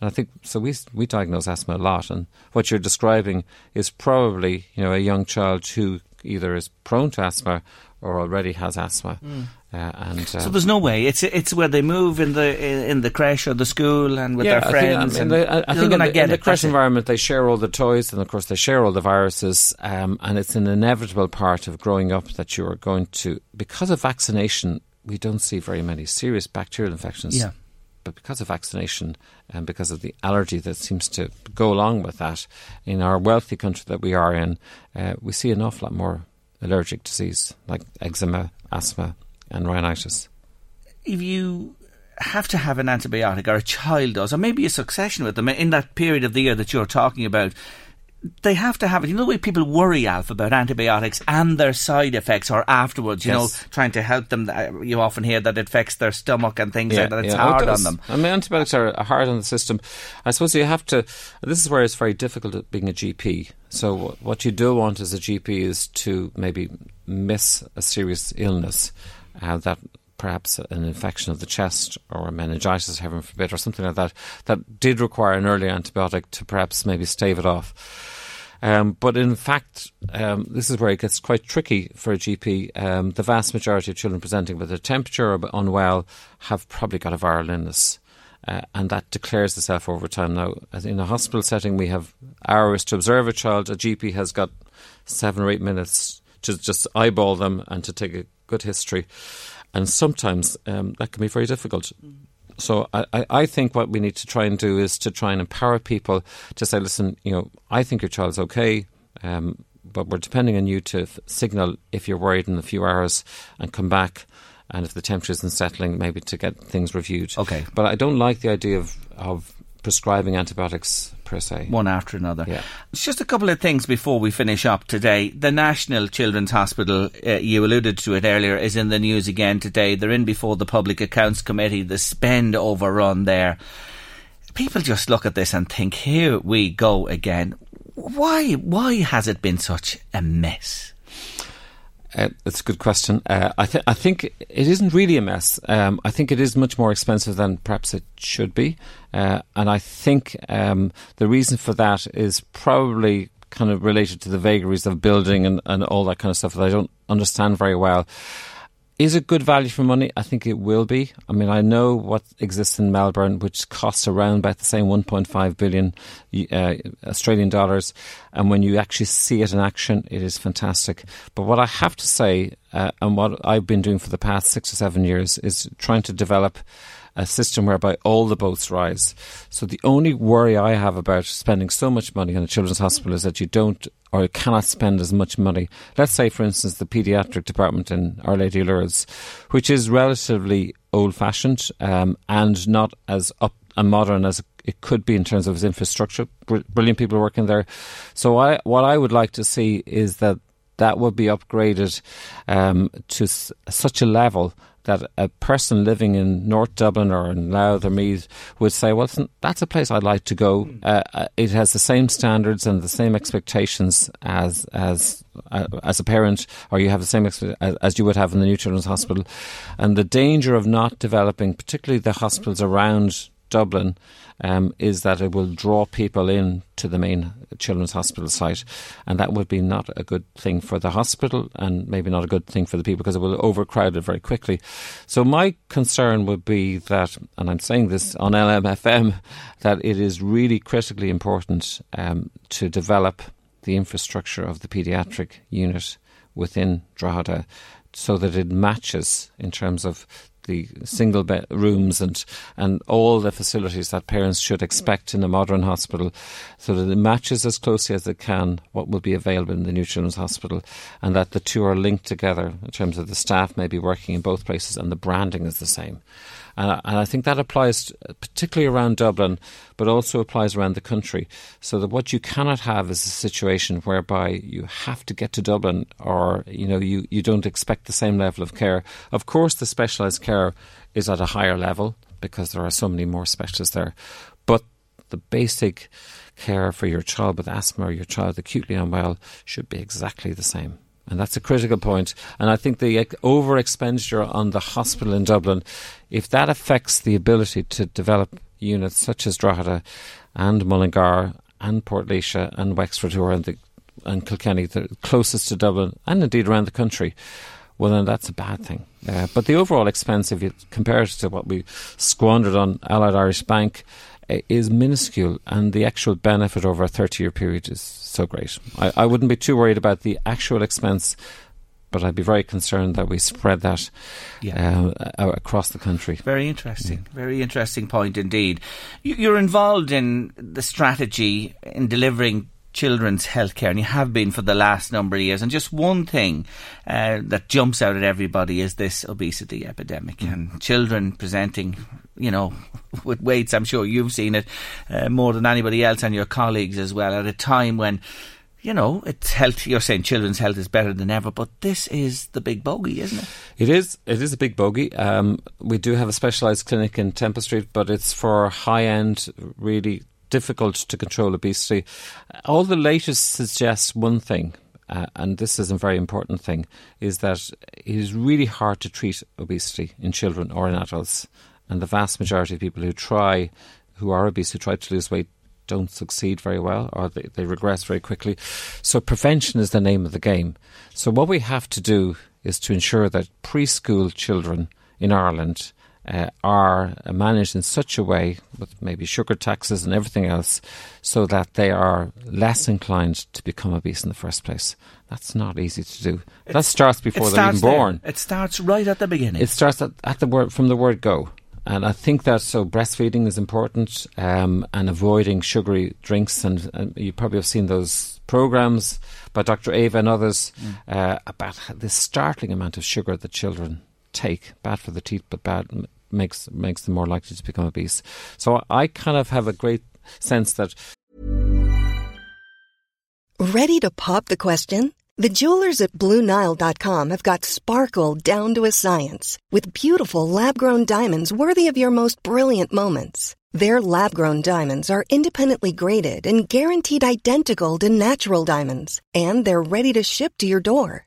And I think so. We we diagnose asthma a lot, and what you're describing is probably you know a young child who either is prone to asthma or already has asthma. Mm. Uh, and uh, so there's no way it's it's where they move in the in the creche or the school and with yeah, their friends. I, mean, they, I, I think in the, in the creche environment they share all the toys and of course they share all the viruses. Um, and it's an inevitable part of growing up that you are going to because of vaccination. We don't see very many serious bacterial infections. Yeah. But because of vaccination and because of the allergy that seems to go along with that, in our wealthy country that we are in, uh, we see an awful lot more allergic disease like eczema, asthma, and rhinitis. If you have to have an antibiotic, or a child does, or maybe a succession with them in that period of the year that you're talking about, they have to have it. You know the way people worry, Alf, about antibiotics and their side effects or afterwards, you yes. know, trying to help them. Uh, you often hear that it affects their stomach and things yeah, like that. It's yeah. hard oh, it on them. I mean, antibiotics are hard on the system. I suppose you have to, this is where it's very difficult being a GP. So what you do want as a GP is to maybe miss a serious illness uh, that perhaps an infection of the chest or meningitis, heaven forbid, or something like that, that did require an early antibiotic to perhaps maybe stave it off. Um, but in fact, um, this is where it gets quite tricky for a GP. Um, the vast majority of children presenting with a temperature or unwell have probably got a viral illness. Uh, and that declares itself over time. Now, in a hospital setting, we have hours to observe a child. A GP has got seven or eight minutes to just eyeball them and to take a good history and sometimes um, that can be very difficult. So I, I think what we need to try and do is to try and empower people to say, listen, you know, I think your child's okay, um, but we're depending on you to f- signal if you're worried in a few hours and come back. And if the temperature isn't settling, maybe to get things reviewed. Okay. But I don't like the idea of, of prescribing antibiotics per se. One after another. Yeah. It's just a couple of things before we finish up today. The National Children's Hospital, uh, you alluded to it earlier, is in the news again today. They're in before the Public Accounts Committee, the spend overrun there. People just look at this and think, here we go again. Why, why has it been such a mess? Uh, that's a good question. Uh, I, I think it isn't really a mess. Um, I think it is much more expensive than perhaps it should be. Uh, and I think um, the reason for that is probably kind of related to the vagaries of building and, and all that kind of stuff that I don't understand very well. Is it good value for money? I think it will be. I mean, I know what exists in Melbourne, which costs around about the same 1.5 billion uh, Australian dollars. And when you actually see it in action, it is fantastic. But what I have to say, uh, and what I've been doing for the past six or seven years, is trying to develop a system whereby all the boats rise. So the only worry I have about spending so much money on a children's hospital is that you don't or cannot spend as much money. Let's say, for instance, the paediatric department in Our Lady Lourdes, which is relatively old fashioned um, and not as up and modern as it could be in terms of its infrastructure. Brilliant people working there. So, I, what I would like to see is that that would be upgraded um, to s- such a level that a person living in North Dublin or in Louth or Meath would say, well, that's a place I'd like to go. Hmm. Uh, uh, it has the same standards and the same expectations as as uh, as a parent, or you have the same expe- as you would have in the New Children's Hospital. And the danger of not developing, particularly the hospitals around Dublin, um, is that it will draw people in to the main children's hospital site, and that would be not a good thing for the hospital, and maybe not a good thing for the people because it will overcrowd it very quickly. So my concern would be that, and I'm saying this on LMFM, that it is really critically important um, to develop the infrastructure of the paediatric unit within Drogheda so that it matches in terms of the single bed rooms and and all the facilities that parents should expect in a modern hospital, so that it matches as closely as it can what will be available in the New Children's Hospital, and that the two are linked together in terms of the staff maybe working in both places and the branding is the same. And I, and I think that applies uh, particularly around Dublin, but also applies around the country. So that what you cannot have is a situation whereby you have to get to Dublin or, you know, you, you don't expect the same level of care. Of course, the specialised care is at a higher level because there are so many more specialists there. But the basic care for your child with asthma or your child acutely unwell should be exactly the same. And that's a critical point. And I think the over expenditure on the hospital in Dublin, if that affects the ability to develop units such as Drogheda and Mullingar and Portlaoise and Wexford, who are in the, and Kilkenny, the closest to Dublin, and indeed around the country, well, then that's a bad thing. Uh, but the overall expense, if you compare it to what we squandered on Allied Irish Bank, is minuscule, and the actual benefit over a 30 year period is so great. I, I wouldn't be too worried about the actual expense but I'd be very concerned that we spread that yeah. uh, across the country. Very interesting, yeah. very interesting point indeed. You're involved in the strategy in delivering children's healthcare, and you have been for the last number of years. And just one thing uh, that jumps out at everybody is this obesity epidemic, mm. and children presenting, you know, with weights. I'm sure you've seen it uh, more than anybody else, and your colleagues as well. At a time when you know, it's health. You're saying children's health is better than ever, but this is the big bogey, isn't it? It is. It is a big bogey. Um, we do have a specialised clinic in Temple Street, but it's for high end, really difficult to control obesity. All the latest suggests one thing, uh, and this is a very important thing, is that it is really hard to treat obesity in children or in adults. And the vast majority of people who try, who are obese, who try to lose weight, don't succeed very well or they, they regress very quickly. So prevention is the name of the game. So what we have to do is to ensure that preschool children in Ireland uh, are managed in such a way, with maybe sugar taxes and everything else, so that they are less inclined to become obese in the first place. That's not easy to do. It's, that starts before they're even born. It starts right at the beginning. It starts at, at the word from the word go. And I think that so breastfeeding is important um, and avoiding sugary drinks. And, and, you probably have seen those programs by Dr. Ava and others mm. uh, about the startling amount of sugar that children take. Bad for the teeth, but bad makes makes them more likely to become obese. So I kind of have a great sense that. Ready to pop the question? The jewelers at BlueNile.com have got sparkle down to a science with beautiful lab grown diamonds worthy of your most brilliant moments. Their lab grown diamonds are independently graded and guaranteed identical to natural diamonds, and they're ready to ship to your door.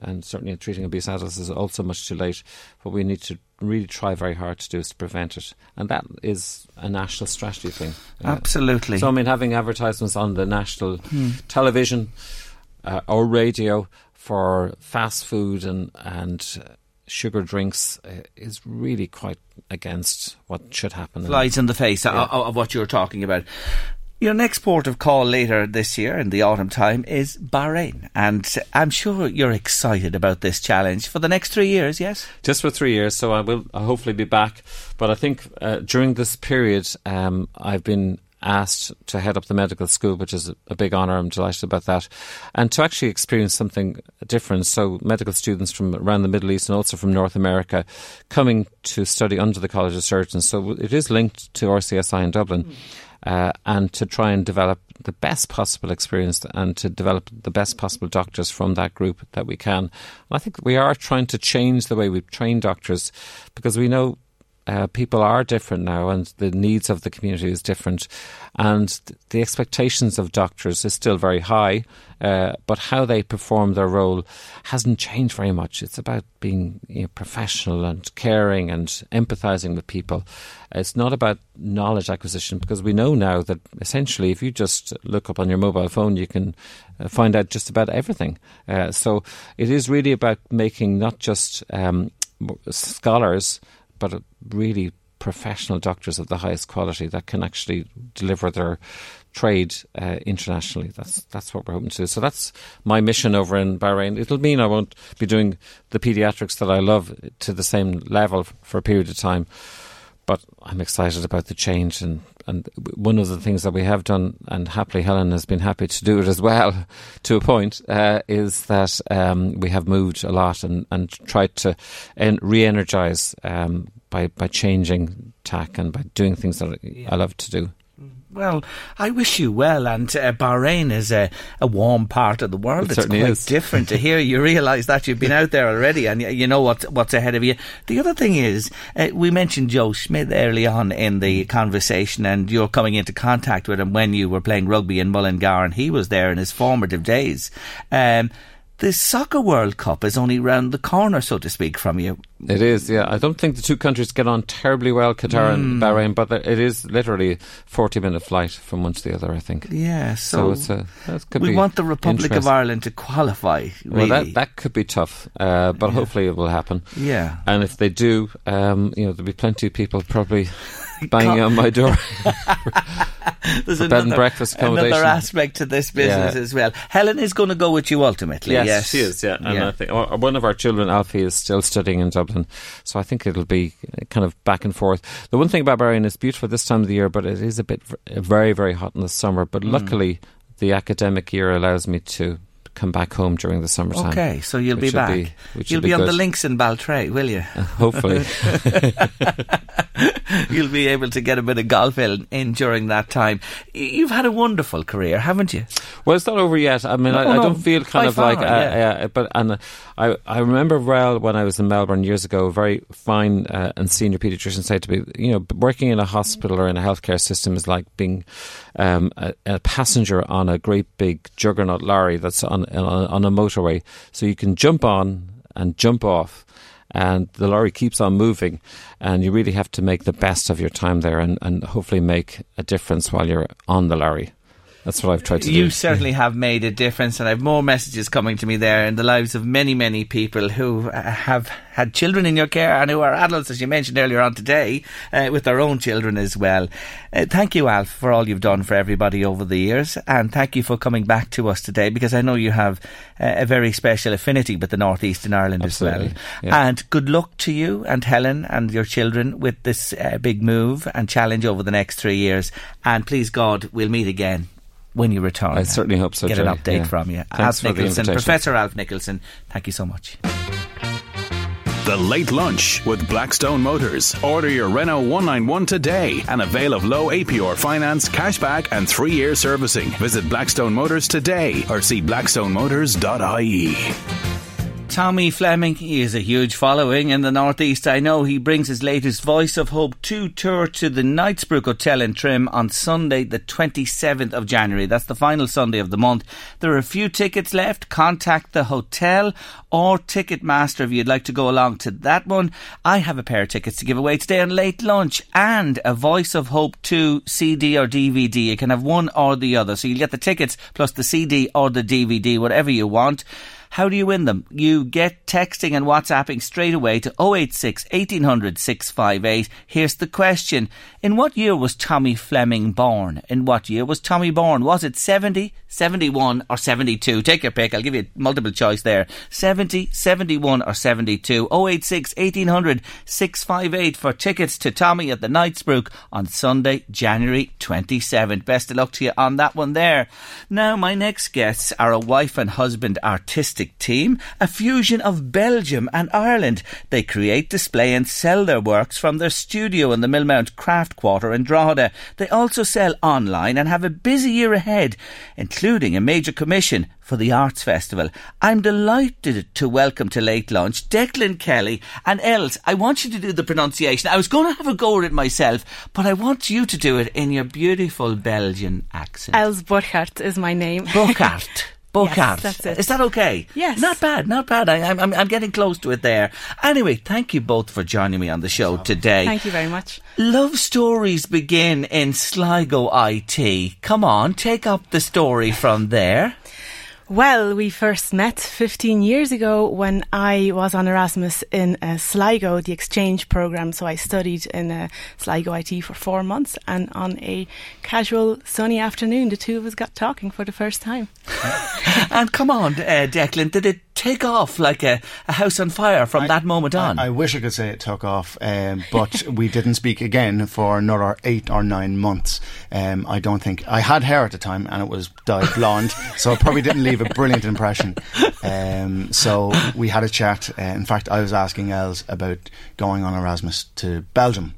And certainly in treating obese adults is also much too late. What we need to really try very hard to do is to prevent it. And that is a national strategy thing. Uh, Absolutely. So, I mean, having advertisements on the national television uh, or radio for fast food and, and uh, sugar drinks uh, is really quite against what should happen. Flies in the face Yeah. of, of what you're talking about. Your next port of call later this year in the autumn time is Bahrain. And I'm sure you're excited about this challenge for the next three years, yes? just for three years. So I will hopefully be back. But I think uh, during this period, um, I've been asked to head up the medical school, which is a, a big honour. I'm delighted about that, and to actually experience something different. So medical students from around the Middle East and also from North America coming to study under the College of Surgeons. So it is linked to RCSI in Dublin. Uh, and to try and develop the best possible experience and to develop the best possible doctors from that group that we can. And I think we are trying to change the way we train doctors because we know uh, people are different now and the needs of the community is different. And the expectations of doctors is still very high uh, but how they perform their role hasn't changed very much. It's about being you know, professional and caring and empathizing with people. It's not about knowledge acquisition because we know now that essentially if you just look up on your mobile phone you can uh, find out just about everything. Uh, so it is really about making not just um, scholars but really professional doctors of the highest quality that can actually deliver their trade uh, internationally. That's that's what we're hoping to do. So that's my mission over in Bahrain. It'll mean I won't be doing the paediatrics that I love to the same level for a period of time. But I'm excited about the change, and, and one of the things that we have done, and happily Helen has been happy to do it as well, to a point, uh, is that um, we have moved a lot and, and tried to en- re-energize um, by by changing tack and by doing things that I love to do. Well, I wish you well. And uh, Bahrain is a, a warm part of the world. It it's certainly quite is. different to here. You realise that you've been out there already, and you know what's what's ahead of you. The other thing is, uh, we mentioned Joe Schmidt early on in the conversation, and you're coming into contact with him when you were playing rugby in Mullingar, and he was there in his formative days. Um, the Soccer World Cup is only round the corner, so to speak, from you. It is, yeah. I don't think the two countries get on terribly well, Qatar and Bahrain, but it is literally a 40 minute flight from one to the other, I think. Yeah, So, so, it's a, that could we want the Republic of. Ireland to qualify. Really. Well, that, that could be tough, uh, but hopefully it will happen. yeah. And if they do, um, you know, there'll be plenty of people probably banging on my door. There's bed and breakfast accommodation. Another aspect to this business Yeah. as well. Helen is going to go with you ultimately. Yes, Yes, she is. Yeah, and I think one of our children, Alfie, is still studying in Dublin, so I think it'll be uh, kind of back and forth. The one thing about Bahrain is beautiful this time of the year, but it is a bit very, very hot in the summer. But Mm. luckily, the academic year allows me to come back home during the summertime. Okay, so you'll be back. be- you'll be, be on the links in Baltray, will you? Hopefully, you'll be able to get a bit of golf in, in during that time. You've had a wonderful career, haven't you? Well, it's not over yet. I mean, No, I, I don't feel kind of like, uh, yeah. uh, but and uh, I I remember well when I was in Melbourne years ago. A very fine uh, and senior paediatrician said to me, you know, working in a hospital or in a healthcare system is like being um, a, a passenger on a great big juggernaut lorry that's on on, on a motorway. So you can jump on and jump off. and the lorry keeps on moving, and you really have to make the best of your time there, and, and hopefully make a difference while you're on the lorry. That's what I've tried to you do. You certainly have made a difference, and I have more messages coming to me there in the lives of many, many people who uh, have had children in your care and who are adults, as you mentioned earlier on today, uh, with their own children as well. Uh, thank you, Alf, for all you've done for everybody over the years, and thank you for coming back to us today because I know you have uh, a very special affinity with the North East in Ireland Absolutely. as well. Yeah. And good luck to you and Helen and your children with this uh, big move and challenge over the next three years. And please God, we'll meet again when you retire. I certainly hope so, Get an update Yeah. from you. Thanks Alf for Nicholson, invitation. Professor Alf Nicholson, thank you so much. The Late Lunch with Blackstone Motors. Order your Renault 191 today and avail of low APR finance, cashback, and three year servicing. Visit Blackstone Motors today or see blackstonemotors.ie. Tommy Fleming, he is a huge following in the Northeast. I know he brings his latest Voice of Hope 2 tour to the Knightsbrook Hotel in Trim on Sunday, the 27th of January. That's the final Sunday of the month. There are a few tickets left. Contact the hotel or Ticketmaster if you'd like to go along to that one. I have a pair of tickets to give away today on late lunch and a Voice of Hope 2 CD or DVD. You can have one or the other. So you'll get the tickets plus the CD or the DVD, whatever you want. How do you win them? You get texting and WhatsApping straight away to 086 1800 658. Here's the question. In what year was Tommy Fleming born? In what year was Tommy born? Was it 70, 71 or 72? Take your pick. I'll give you multiple choice there. 70, 71 or 72. 086 1800 658 for tickets to Tommy at the Knightsbrook on Sunday, January 27th. Best of luck to you on that one there. Now, my next guests are a wife and husband artistic team, a fusion of Belgium and Ireland. They create, display, and sell their works from their studio in the Millmount Craft Quarter in Drogheda. They also sell online and have a busy year ahead, including a major commission for the Arts Festival. I'm delighted to welcome to Late Lunch Declan Kelly and Els. I want you to do the pronunciation. I was going to have a go at it myself, but I want you to do it in your beautiful Belgian accent. Els Borghart is my name. Borghart. Borghart. that's it. Is that okay? Yes. Not bad, not bad. I, I'm, I'm getting close to it there. Anyway, thank you both for joining me on the show today. Thank you very much. Love stories begin in Sligo IT. Come on, take up the story from there. Well, we first met 15 years ago when I was on Erasmus in uh, Sligo, the exchange program. So I studied in uh, Sligo IT for four months, and on a casual sunny afternoon, the two of us got talking for the first time. and come on, uh, Declan, did it take off like a, a house on fire from that moment on? I, I wish I could say it took off, um, but we didn't speak again for another eight or nine months. Um, I don't think I had hair at the time, and it was dyed blonde, so it probably didn't leave a brilliant impression. Um, so we had a chat. Uh, in fact, I was asking Els about going on Erasmus to Belgium.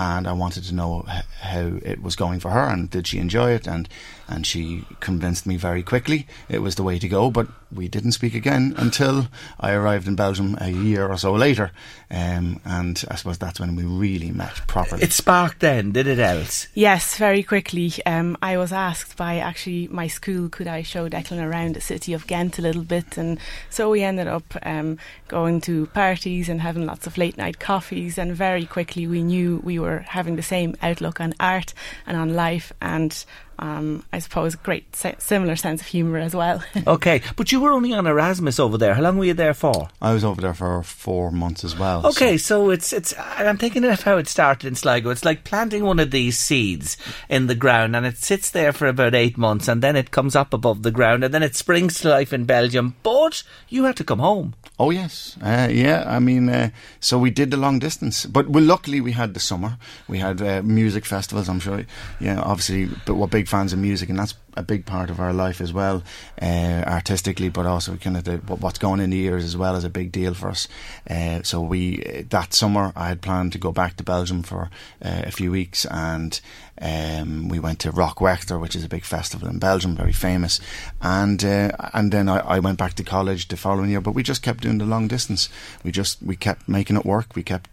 And I wanted to know how it was going for her, and did she enjoy it? And and she convinced me very quickly it was the way to go. But we didn't speak again until I arrived in Belgium a year or so later, um, and I suppose that's when we really met properly. it sparked then, did it, Els? Yes, very quickly. Um, I was asked by actually my school, could I show Declan around the city of Ghent a little bit? And so we ended up um, going to parties and having lots of late night coffees. And very quickly we knew we were having the same outlook on art and on life. And um, I suppose great se- similar sense of humour as well. Okay, but you were only on Erasmus over there. How long were you there for? I was over there for four months as well. Okay, so it's it's. I'm thinking of how it started in Sligo. It's like planting one of these seeds in the ground, and it sits there for about eight months, and then it comes up above the ground, and then it springs to life in Belgium. But you had to come home. Oh yes, uh, yeah. I mean, uh, so we did the long distance, but well, luckily we had the summer. We had uh, music festivals. I'm sure, yeah. Obviously, but we're big fans of music, and that's a big part of our life as well, uh, artistically, but also kind of the, what's going in the ears as well is a big deal for us. Uh, so we uh, that summer I had planned to go back to Belgium for uh, a few weeks, and um, we went to Rock Werchter, which is a big festival in Belgium, very famous, and uh, and then I, I went back to college the following year. But we just kept doing the long distance. We just we kept making it work. We kept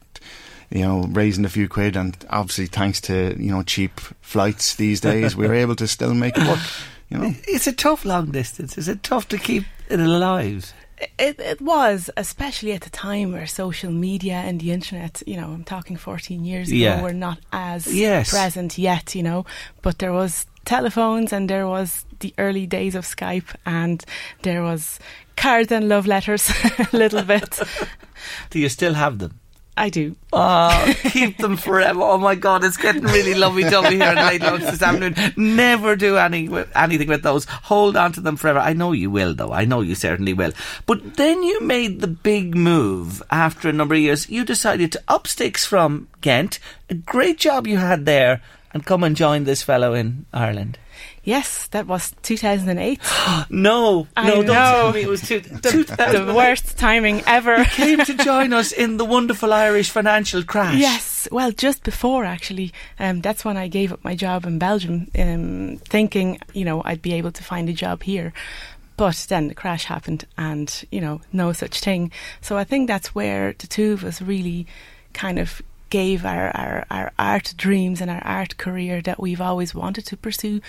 you know, raising a few quid, and obviously, thanks to you know cheap flights these days, we were able to still make it work. You know, It's a tough long distance. Is it tough to keep it alive? It, it was, especially at the time where social media and the internet, you know, I'm talking 14 years ago, Yeah. were not as Yes. present yet, you know, but there was telephones and there was the early days of Skype and there was cards and love letters a little bit. Do you still have them? I do. Oh, keep them forever. Oh my God, it's getting really lovely dovey here in late lunch this afternoon. Never do any anything with those. Hold on to them forever. I know you will, though. I know you certainly will. But then you made the big move after a number of years. You decided to up sticks from Ghent. A great job you had there, and come and join this fellow in Ireland. Yes, that was 2008. No, I no, don't tell me it was two, the 2008. worst timing ever. Came to join us in the wonderful Irish financial crash. Yes, well, just before actually, um, that's when I gave up my job in Belgium, um, thinking you know I'd be able to find a job here. But then the crash happened, and you know no such thing. So I think that's where the two of us really kind of gave our, our, our art dreams and our art career that we've always wanted to pursue.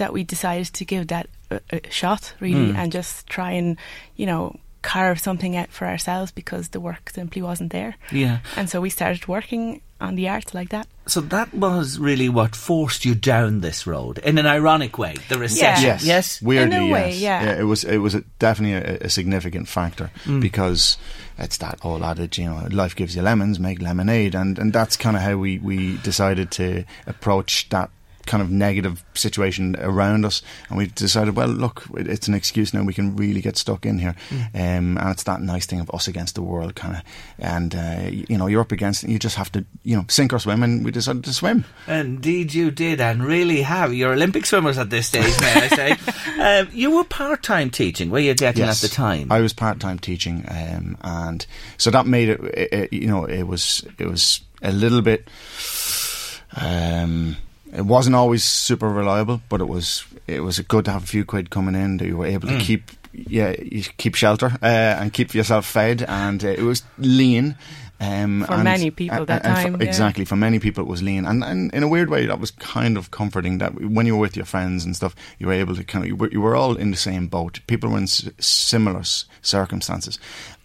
That we decided to give that a, a shot really, Mm. and just try and you know carve something out for ourselves because the work simply wasn't there. Yeah. And so we started working on the art like that. So that was really what forced you down this road in an ironic way. The recession. Yeah. Yes, Yes. weirdly, In a way, yes. yeah. It was it was a, definitely a, a significant factor Mm. because it's that old adage, you know, life gives you lemons, make lemonade, and and that's kind of how we we decided to approach that kind of negative situation around us, and we decided, well, look, it's an excuse now. We can really get stuck in here, um, and it's that nice thing of us against the world, kind of, and uh, you know, you're up against it. You just have to, you know, sink or swim, and we decided to swim. Indeed, you did, and really have. You're Olympic swimmers at this stage, may I say? um, you were part-time teaching. Were you getting at the time? I was part time teaching, um, and so that made it, it, it. You know, it was it was a little bit. Um, it wasn't always super reliable, but it was it was good to have a few quid coming in that you were able to Mm. keep yeah you keep shelter uh, and keep yourself fed, and uh, it was lean. Um, For and- many people and- that and for- time, yeah. exactly for many people it was lean, and, and in a weird way that was kind of comforting. That when you were with your friends and stuff, you were able to kind of you were, you were all in the same boat. People were in s- similar s- circumstances,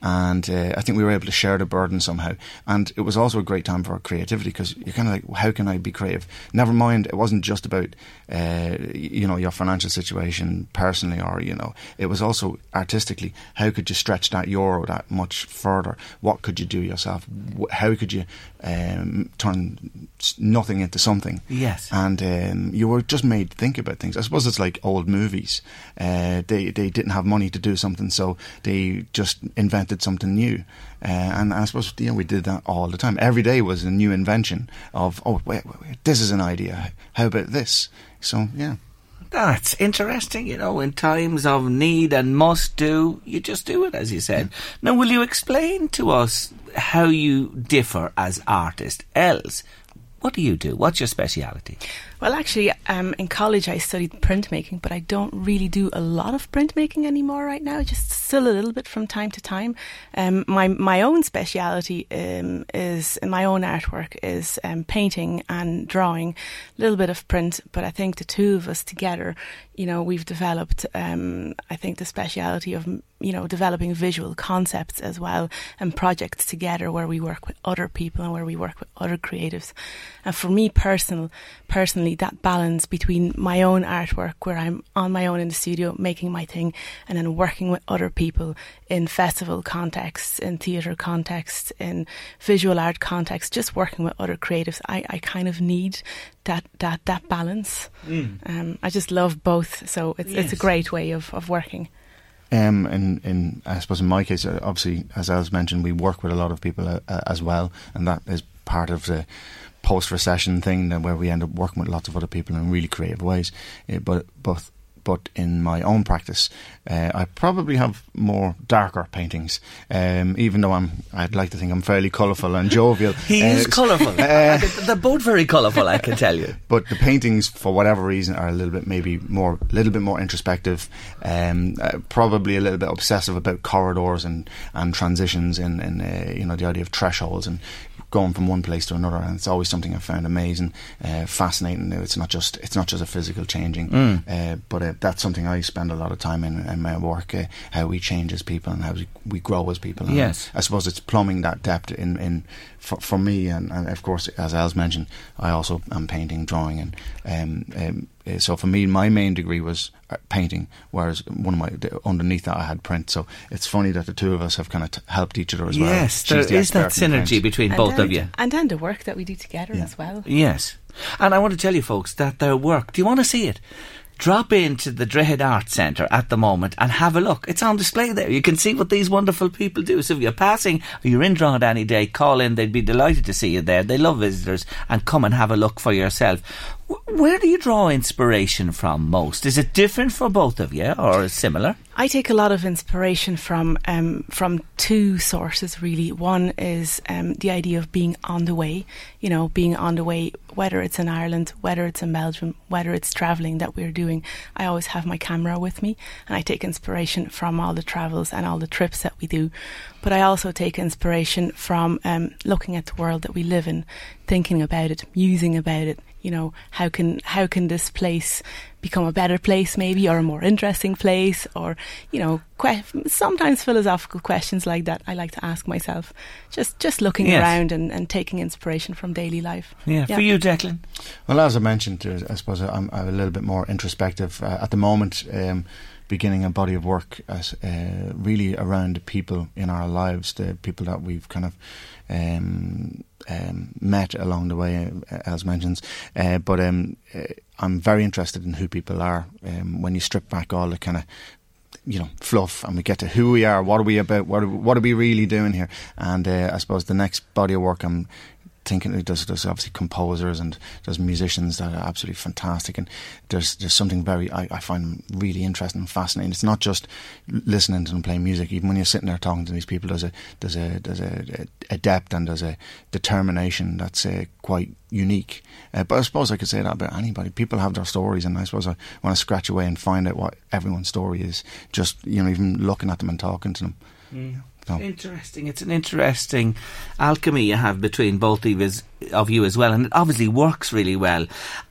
and uh, I think we were able to share the burden somehow. And it was also a great time for creativity because you're kind of like, how can I be creative? Never mind, it wasn't just about uh, you know your financial situation personally, or you know, it was also artistically. How could you stretch that euro that much further? What could you do yourself? How could you um, turn nothing into something? Yes. and um, you were just made to think about things. I suppose it's like old movies. Uh, they they didn't have money to do something, so they just invented something new. Uh, and I suppose you know, we did that all the time. Every day was a new invention of oh wait, wait, wait this is an idea. How about this? So yeah. That's interesting, you know, in times of need and must do, you just do it, as you said. Now, will you explain to us how you differ as artist? Els, what do you do? What's your speciality? Well, actually, um, in college I studied printmaking, but I don't really do a lot of printmaking anymore right now. Just still a little bit from time to time. Um, my my own speciality um, is my own artwork is um, painting and drawing, a little bit of print. But I think the two of us together, you know, we've developed. Um, I think the speciality of you know developing visual concepts as well and projects together where we work with other people and where we work with other creatives. And for me personal, personally, that balance between my own artwork where I'm on my own in the studio making my thing and then working with other people in festival contexts, in theatre contexts, in visual art contexts, just working with other creatives, I, I kind of need that that that balance. Um, I just love both, so it's it's a great way of, of working. Um, in, in I suppose in my case, uh, obviously, as Els mentioned, we work with a lot of people uh, uh, as well, and that is part of the post-recession thing that where we end up working with lots of other people in really creative ways. Uh, but but but in my own practice, uh, I probably have more darker paintings. Um, even though I'm, I'd like to think I'm fairly colourful and jovial. He Uh, is colourful. uh, They're both very colourful, I can tell you. but the paintings, for whatever reason, are a little bit maybe more, a little bit more introspective. Um, uh, probably a little bit obsessive about corridors and and transitions and and uh, you know the idea of thresholds and going from one place to another, and it's always something I've found amazing, uh, fascinating. It's not just it's not just a physical changing, Mm. uh, but uh, that's something I spend a lot of time in in my work. Uh, how we change as people and how we, we grow as people. And Yes. I suppose it's plumbing that depth in in for, for me, and, and of course, as Els mentioned, I also am painting, drawing, and um, um, so for me, my main degree was uh, painting, whereas one of my underneath that I had print. So it's funny that the two of us have kind of t- helped each other as well. Yes, She's there the is that synergy print. between And both then- of you. And then the work that we do together as well. Yes. And I want to tell you folks that their work, do you want to see it? Drop into the Droichead Art Centre at the moment and have a look. It's on display there. You can see what these wonderful people do. So if you're passing or you're in Drogheda any day, call in. They'd be delighted to see you there. They love visitors and come and have a look for yourself. Where do you draw inspiration from most? Is it different for both of you or similar? I take a lot of inspiration from um, from two sources really. One is um, the idea of being on the way, you know, being on the way, whether it's in Ireland, whether it's in Belgium, whether it's travelling that we're doing. I always have my camera with me, and I take inspiration from all the travels and all the trips that we do. But I also take inspiration from um, looking at the world that we live in, thinking about it, musing about it. You know, how can how can this place become a better place, maybe, or a more interesting place, or you know, que- sometimes philosophical questions like that. I like to ask myself, just just looking Yes. around and, and taking inspiration from daily life. Yeah. For you, Declan? Well, as I mentioned, I suppose I'm, I'm a little bit more introspective uh, at the moment. Um, beginning a body of work as uh, really around the people in our lives, the people that we've kind of um, um, met along the way, uh, as mentions. Uh, but um, uh, I'm very interested in who people are. Um, when you strip back all the kind of you know fluff and we get to who we are what are we about what are, what are we really doing here and uh, I suppose the next body of work I'm thinking there's, there's obviously composers and there's musicians that are absolutely fantastic. And there's there's something very I, I find really interesting and fascinating. It's not just listening to them play music. Even when you're sitting there talking to these people there's a there's a there's a, a depth and there's a determination that's uh, quite unique. Uh, but I suppose I could say that about anybody. People have their stories and I suppose I want to scratch away and find out what everyone's story is just you know even looking at them and talking to them So- Interesting. It's an interesting alchemy you have between both of, us, of you as well, and it obviously works really well.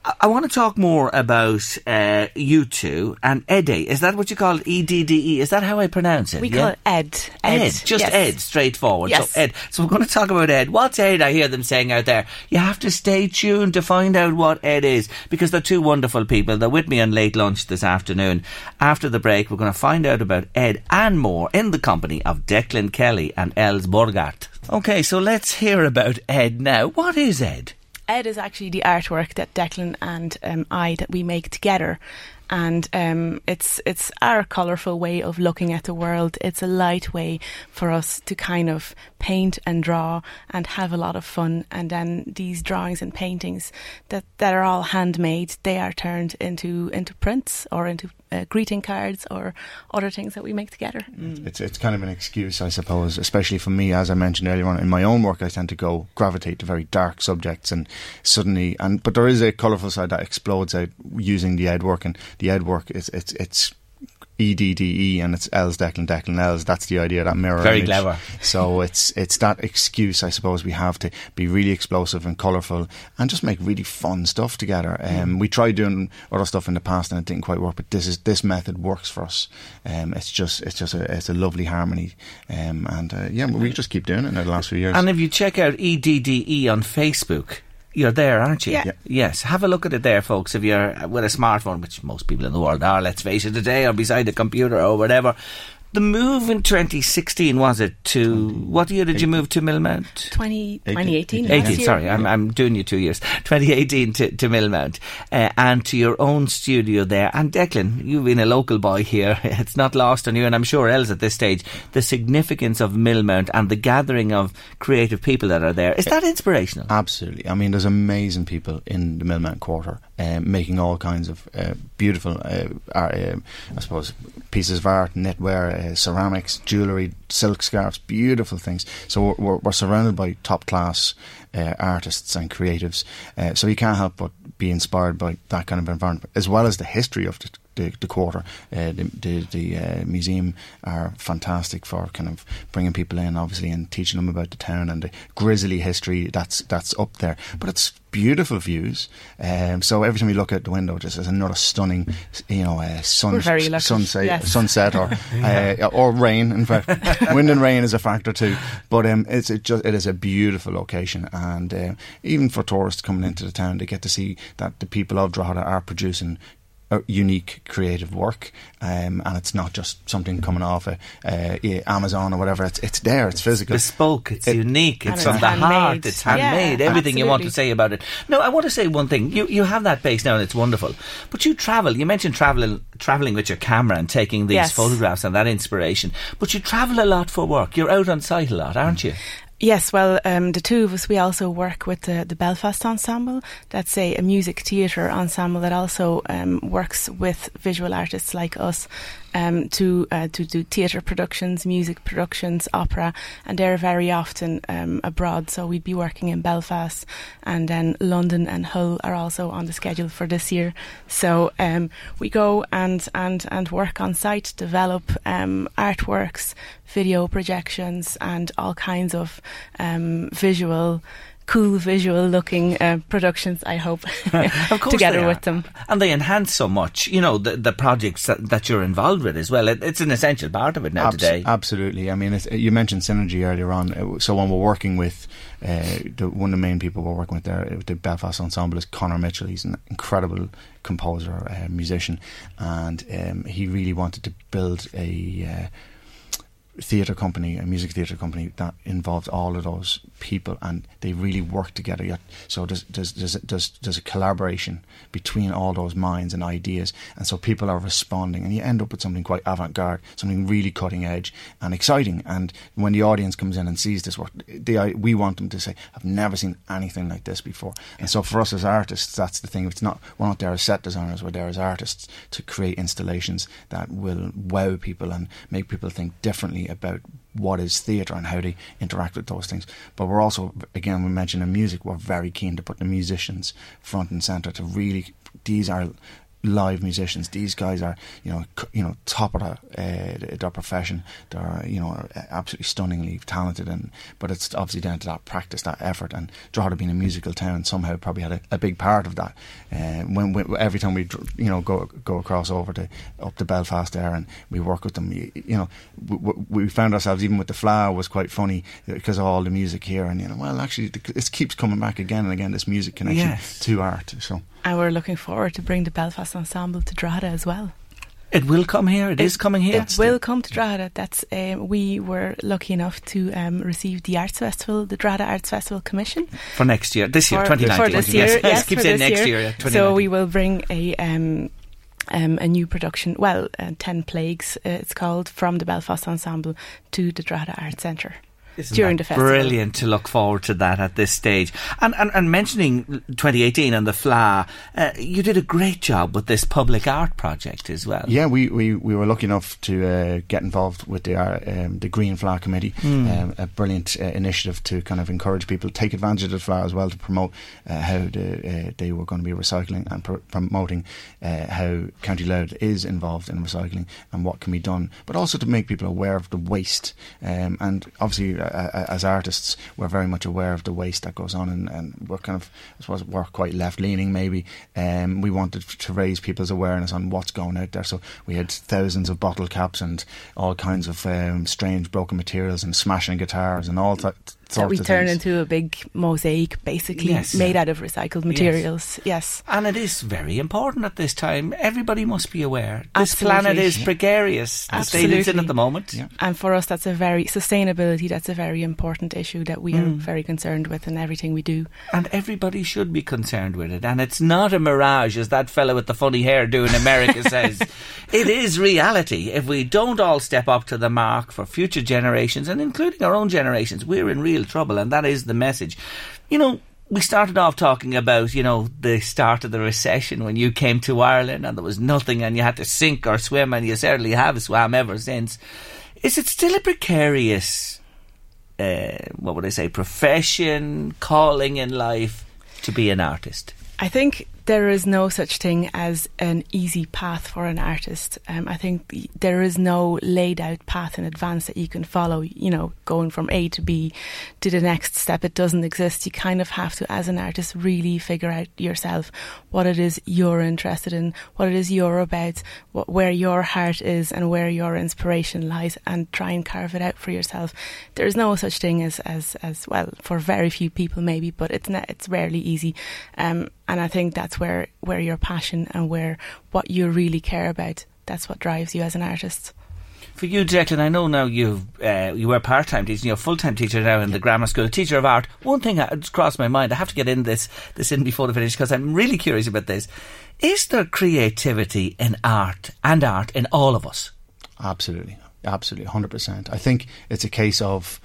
I, I want to talk more about uh, you two and Eddie. Is that what you call it? E D D E? Is that how I pronounce it? We Yeah? call it Ed. Ed, just yes. Ed, straightforward. Yes. So Ed. So we're going to talk about Ed. What's Ed? I hear them saying out there. You have to stay tuned to find out what Ed is because they're two wonderful people. They're with me on late lunch this afternoon. After the break, we're going to find out about Ed and more in the company of Declan Kelly and Els Borghart. Okay, so let's hear about Ed now. What is Ed? Ed is actually the artwork that Declan and um, I that we make together, and um, it's it's our colourful way of looking at the world. It's a light way for us to kind of paint and draw and have a lot of fun. And then these drawings and paintings that that are all handmade, they are turned into into prints or into uh, greeting cards or other things that we make together. It's it's kind of an excuse, I suppose, especially for me, as I mentioned earlier on. In my own work, I tend to go gravitate to very dark subjects, and suddenly, and but there is a colourful side that explodes out using the Ed work, and the Ed work is it's it's. E D D E and it's Els Declan Declan Els. That's the idea that mirror. Very image. clever. So it's it's that excuse I suppose we have to be really explosive and colourful and just make really fun stuff together. Um, we tried doing other stuff in the past and it didn't quite work, but this is this method works for us. Um, it's just it's just a it's a lovely harmony, um, and uh, yeah, we just keep doing it in the last few years. And if you check out E EDDE on Facebook, you're there, aren't you? Yeah. Yeah. Yes. Have a look at it there, folks. If you're uh, with a smartphone, which most people in the world are, let's face it, today, or beside a computer or whatever. The move in 2016 was it to what year did you move to Millmount? 20, 18. 2018. last 18, year. sorry, I'm, I'm doing you two years. 2018 to, to Millmount. Uh, and to your own studio there. And Declan, you've been a local boy here. It's not lost on you, and I'm sure Els at this stage, the significance of Millmount and the gathering of creative people that are there. Is that inspirational? Absolutely. I mean, there's amazing people in the Millmount Quarter um, making all kinds of uh, beautiful, uh, uh, I suppose, pieces of art, knitwear, uh, ceramics, jewellery, silk scarves, beautiful things. So we're, we're, surrounded by top class uh, artists and creatives. Uh, so you can't help but be inspired by that kind of environment, as well as the history of the the, the quarter. Uh, the the, the uh, museum are fantastic for kind of bringing people in, obviously, and teaching them about the town and the grisly history that's that's up there. But it's beautiful views. Um, so every time you look out the window, just there's another stunning, you know, uh, sun, sunset, yes. sunset or uh, or rain. In fact, wind and rain is a factor too. But um, it's it just it is a beautiful location, and uh, even for tourists coming into the town, they get to see that the people of Drogheda are producing unique creative work, um, and it's not just something coming off a, uh, Amazon or whatever. It's it's there. It's physical. It's bespoke. It's it, unique. It's from the heart. It's handmade. Yeah, Everything absolutely. you want to say about it. No, I want to say one thing. You you have that base now, and it's wonderful. But you travel. You mentioned traveling traveling with your camera and taking these yes. photographs and that inspiration. But you travel a lot for work. You're out on site a lot, aren't you? Yes, well, um, the two of us, we also work with the, the Belfast Ensemble. That's a, a music theatre ensemble that also um, works with visual artists like us um, to uh, to do theatre productions, music productions, opera, and they're very often um, abroad. So we'd be working in Belfast, and then London and Hull are also on the schedule for this year. So um, we go and and and work on site, develop um, artworks, video projections, and all kinds of um, visual cool visual looking uh, productions I hope together with them. And they enhance so much you know the, the projects that, that you're involved with as well. It, it's an essential part of it now Abs- today. absolutely. I mean you mentioned synergy earlier on. Uh, so when we're working with uh, the, one of the main people we're working with there uh, the Belfast Ensemble is Conor Mitchell. He's an incredible composer uh, musician. And um, he really wanted to build a uh, theatre company, a music theatre company that involves all of those people, and they really work together. So there's there's there's, there's, there's a collaboration between all those minds and ideas, and so people are responding, and you end up with something quite avant-garde, something really cutting edge and exciting. And when the audience comes in and sees this work, they, we want them to say, "I've never seen anything like this before." And so for us as artists, that's the thing. It's not we're not there as set designers; we're there as artists to create installations that will wow people and make people think differently about what is theatre and how they interact with those things. But we're also, again, we mentioned in music, we're very keen to put the musicians front and centre to really, these are live musicians. These guys are, you know, c- you know, top of the, uh, their profession. They're, you know, absolutely stunningly talented, and but it's obviously down to that practice, that effort. And Drogheda being a musical town somehow probably had a, a big part of that. Uh, when, when, every time we, you know, go go across over to up to Belfast there, and we work with them, you, you know, we, we, found ourselves even with the Flower was quite funny because of all the music here, and you know, well, actually, it keeps coming back again and again. This music connection yes. to art, so. And we're looking forward to bring the Belfast Ensemble to Drogheda as well. It will come here. it, it is coming here. It will come to Drogheda. That's um, we were lucky enough to um, receive the Arts Festival, the Drogheda Arts Festival Commission for next year. This year, twenty nineteen. For this year, yes, yes, keep saying next year. year so we will bring a. Um, um, a new production, well, uh, Ten Plagues, uh, it's called, from the Belfast Ensemble to the Droichead Arts Centre. Isn't during the festival. Brilliant to look forward to that at this stage. And and, and mentioning 2018 and the Fleadh, uh, you did a great job with this public art project as well. Yeah, we, we, we were lucky enough to uh, get involved with the uh, um, the Green Fleadh Committee, mm. um, a brilliant uh, initiative to kind of encourage people to take advantage of the Fleadh as well to promote uh, how the, uh, they were going to be recycling and pr- promoting how County Louth is involved in recycling and what can be done, but also to make people aware of the waste. Um, and obviously as artists, we're very much aware of the waste that goes on, and, and we're kind of, I suppose, we're quite left leaning maybe. Um, we wanted to raise people's awareness on what's going out there, so we had thousands of bottle caps and all kinds of um, strange broken materials and smashing guitars and all that that we turn into a big mosaic, basically yes. made out of recycled materials. Yes. yes. and it is very important at this time. Everybody must be aware. This Absolutely. planet is precarious. The Absolutely. state it's in at the moment. Yeah. And for us, that's a very sustainability. That's a very important issue that we mm. are very concerned with in everything we do. And everybody should be concerned with it. And it's not a mirage, as that fellow with the funny hair do in America says. It is reality. If we don't all step up to the mark for future generations, and including our own generations, we're in real trouble, and that is the message. You know, we started off talking about, you know, the start of the recession when you came to Ireland and there was nothing and you had to sink or swim, and you certainly have swam ever since. Is it still a precarious, uh, what would I say, profession, calling in life to be an artist? I think there is no such thing as an easy path for an artist. Um, I think there is no laid out path in advance that you can follow, you know, going from A to B to the next step. It doesn't exist. You kind of have to, as an artist, really figure out yourself what it is you're interested in, what it is you're about, what, where your heart is, and where your inspiration lies, and try and carve it out for yourself. There is no such thing as, as, as well, for very few people maybe, but it's, not, it's rarely easy. Um, and I think that's where, where your passion and where what you really care about, that's what drives you as an artist. For you, Declan, I know now you uh, you were part time teaching. You're a full time teacher now in the grammar school, teacher of art. One thing that crossed my mind. I have to get in this this in before the finish because I'm really curious about this. Is there creativity in art and art in all of us? Absolutely, absolutely, hundred percent. I think it's a case of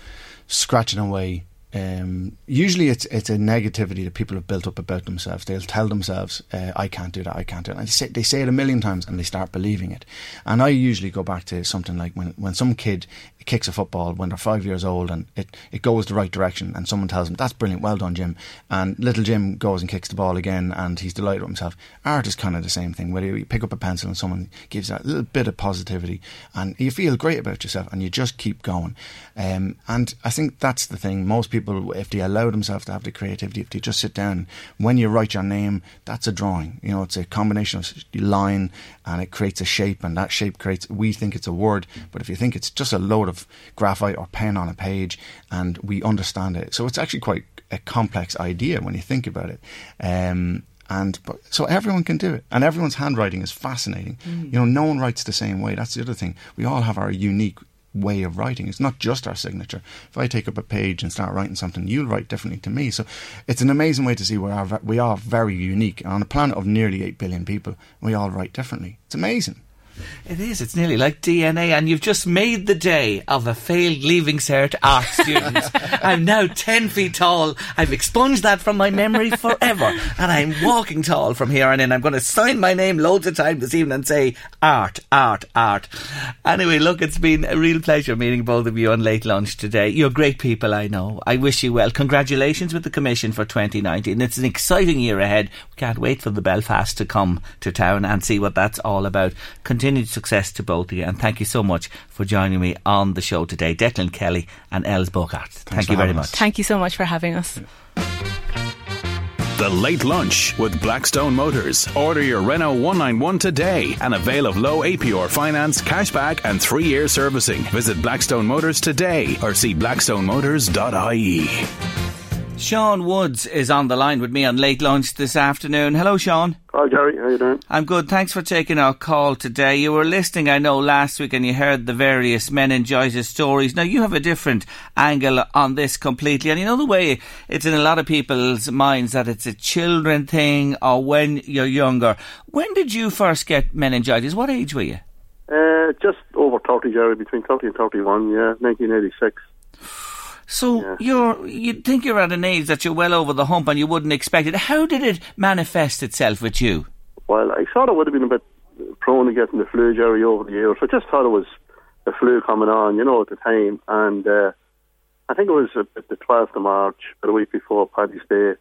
scratching away um, usually it's it's a negativity that people have built up about themselves. They'll tell themselves, uh, "I can't do that. I can't do it." And they say, they say it a million times, and they start believing it. And I usually go back to something like when when some kid kicks a football when they're five years old and it, it goes the right direction and someone tells them that's brilliant well done Jim and little Jim goes and kicks the ball again and he's delighted with himself art is kind of the same thing whether you pick up a pencil and someone gives that little bit of positivity and you feel great about yourself and you just keep going um, and I think that's the thing most people if they allow themselves to have the creativity if they just sit down when you write your name that's a drawing you know it's a combination of line and it creates a shape and that shape creates we think it's a word but if you think it's just a load of graphite or pen on a page and we understand it. So it's actually quite a complex idea when you think about it. Um, and but, so everyone can do it, and everyone's handwriting is fascinating. Mm. You know, no one writes the same way. That's the other thing. We all have our unique way of writing. It's not just our signature. If I take up a page and start writing something, you'll write differently to me. So it's an amazing way to see where we are very unique. And On a planet of nearly 8 billion people, we all write differently. It's amazing. It is. It's nearly like DNA, and you've just made the day of a failed Leaving Cert art student. I'm now ten feet tall. I've expunged that from my memory forever, and I'm walking tall from here on in. I'm going to sign my name loads of times this evening and say art, art, art. Anyway, look, it's been a real pleasure meeting both of you on late lunch today. You're great people, I know. I wish you well. Congratulations with the commission for 2019. It's an exciting year ahead. We can't wait for the Belfast to come to town and see what that's all about. Continue continued success to both of you, and thank you so much for joining me on the show today, Declan Kelly and Els Borghart. Thank you very much. Thank you so much for having us. The Late Lunch with Blackstone Motors. Order your Renault 191 today and avail of low APR finance, cashback, and three year servicing. Visit Blackstone Motors today or see blackstonemotors.ie. Sean Woods is on the line with me on late lunch this afternoon. Hello, Sean. Hi, Gary. How you doing? I'm good. Thanks for taking our call today. You were listening, I know, last week and you heard the various meningitis stories. Now, you have a different angle on this completely. And you know the way it's in a lot of people's minds that it's a children thing or when you're younger. When did you first get meningitis? What age were you? Uh, just over 30, Jerry, between 30 and 31, yeah, 1986. So yeah. you're you'd think you're at an age that you're well over the hump and you wouldn't expect it. How did it manifest itself with you? Well, I thought I would have been a bit prone to getting the flu, Jerry, over the years. I just thought it was the flu coming on, you know, at the time. And uh, I think it was uh, the 12th of March, a week before Paddy's Day,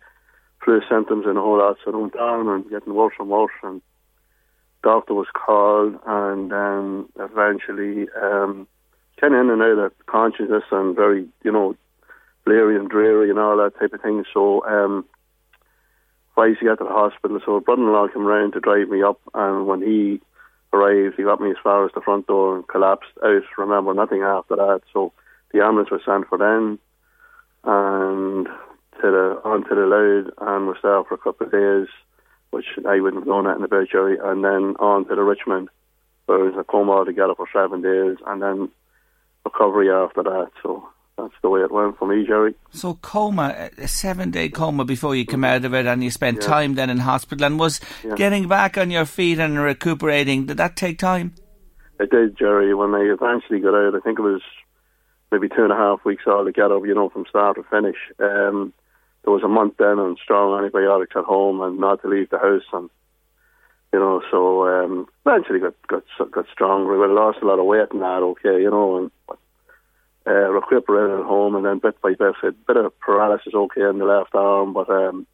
flu symptoms and all that. So I went down and getting worse and worse. And doctor was called, and then eventually. Um, kind of in and out of consciousness and very, you know, bleary and dreary and all that type of thing. So, um, used to get to the hospital. So, brother-in-law came round to drive me up, and when he arrived, he got me as far as the front door and collapsed out. Remember nothing after that. So, the ambulance was sent for then, and to the onto the Louth, and was there for a couple of days, which I wouldn't have known anything about, Jerry, and then on to the Richmond, where I was in a coma altogether for seven days, and then recovery after that. So that's the way it went for me, Jerry. So coma, a seven day coma before you come out of it, and you spent yeah. time then in hospital. And was yeah. getting back on your feet and recuperating, did that take time? It did, Jerry. When I eventually got out, I think it was maybe two and a half weeks altogether, you know, from start to finish. Um, there was a month then on strong antibiotics at home and not to leave the house and you know, so um, eventually got got got stronger. We lost a lot of weight and that, okay, you know, and uh, recuperated at home, and then bit by bit, a bit of paralysis, okay, in the left arm, but um,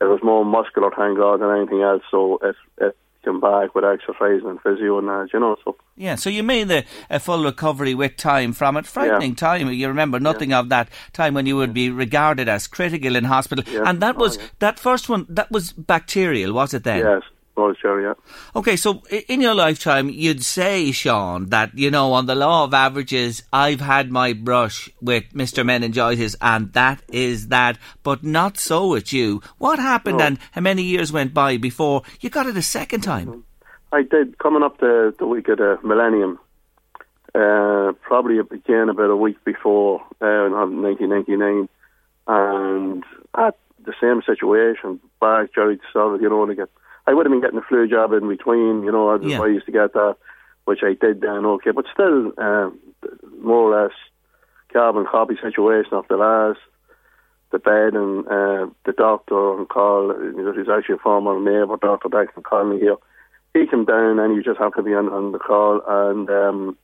it was more muscular, thank God, than anything else. So it it came back with exercise and physio and that, you know. So yeah, so you made the, a full recovery with time from it. Frightening Yeah. time. You remember nothing of that time when you would be regarded as critical in hospital. Yeah. And that Oh, was yeah. that first one. That was bacterial, was it then? yes, was sure, yeah. Okay, so in your lifetime, you'd say, Sean, that, you know, on the law of averages, I've had my brush with Mr. Meningitis, and that is that, but not so with you. What happened, No. and how many years went by before you got it a second time? I did coming up the the week of the millennium. Uh, probably it began about a week before uh, in 1999, and at the same situation, back Jerry started, you know, to get. I would have been getting a flu jab in between, you know, I Yeah. advised to get that, which I did then, okay, but still, uh, more or less, carbon copy situation of the last the bed and uh, the doctor on call, who's actually a former neighbour, Dr. Declan Conley here, he came down and he just happened to be on, on the call and um,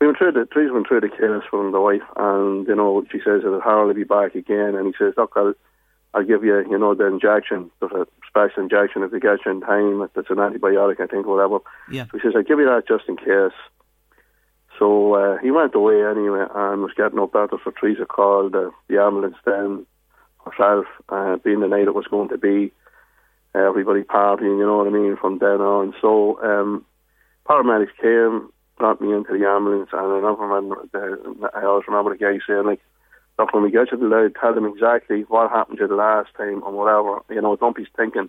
we went through the Teresa went through the case from the wife and you know she says it'll hardly be back again and he says look I'll I'll give you you know the injection there's a special injection if you get you in time If it's an antibiotic I think or whatever Yeah. so he says I'll give you that just in case so uh, he went away anyway and was getting up after so Teresa called the, the ambulance then herself uh, being the night it was going to be everybody partying, you know what I mean, from then on. So um, paramedics came, got me into the ambulance, and I never remember. The, I always remember the guy saying like, "Look, when we get to the Louth, tell them exactly what happened to the last time and whatever. You know, don't be thinking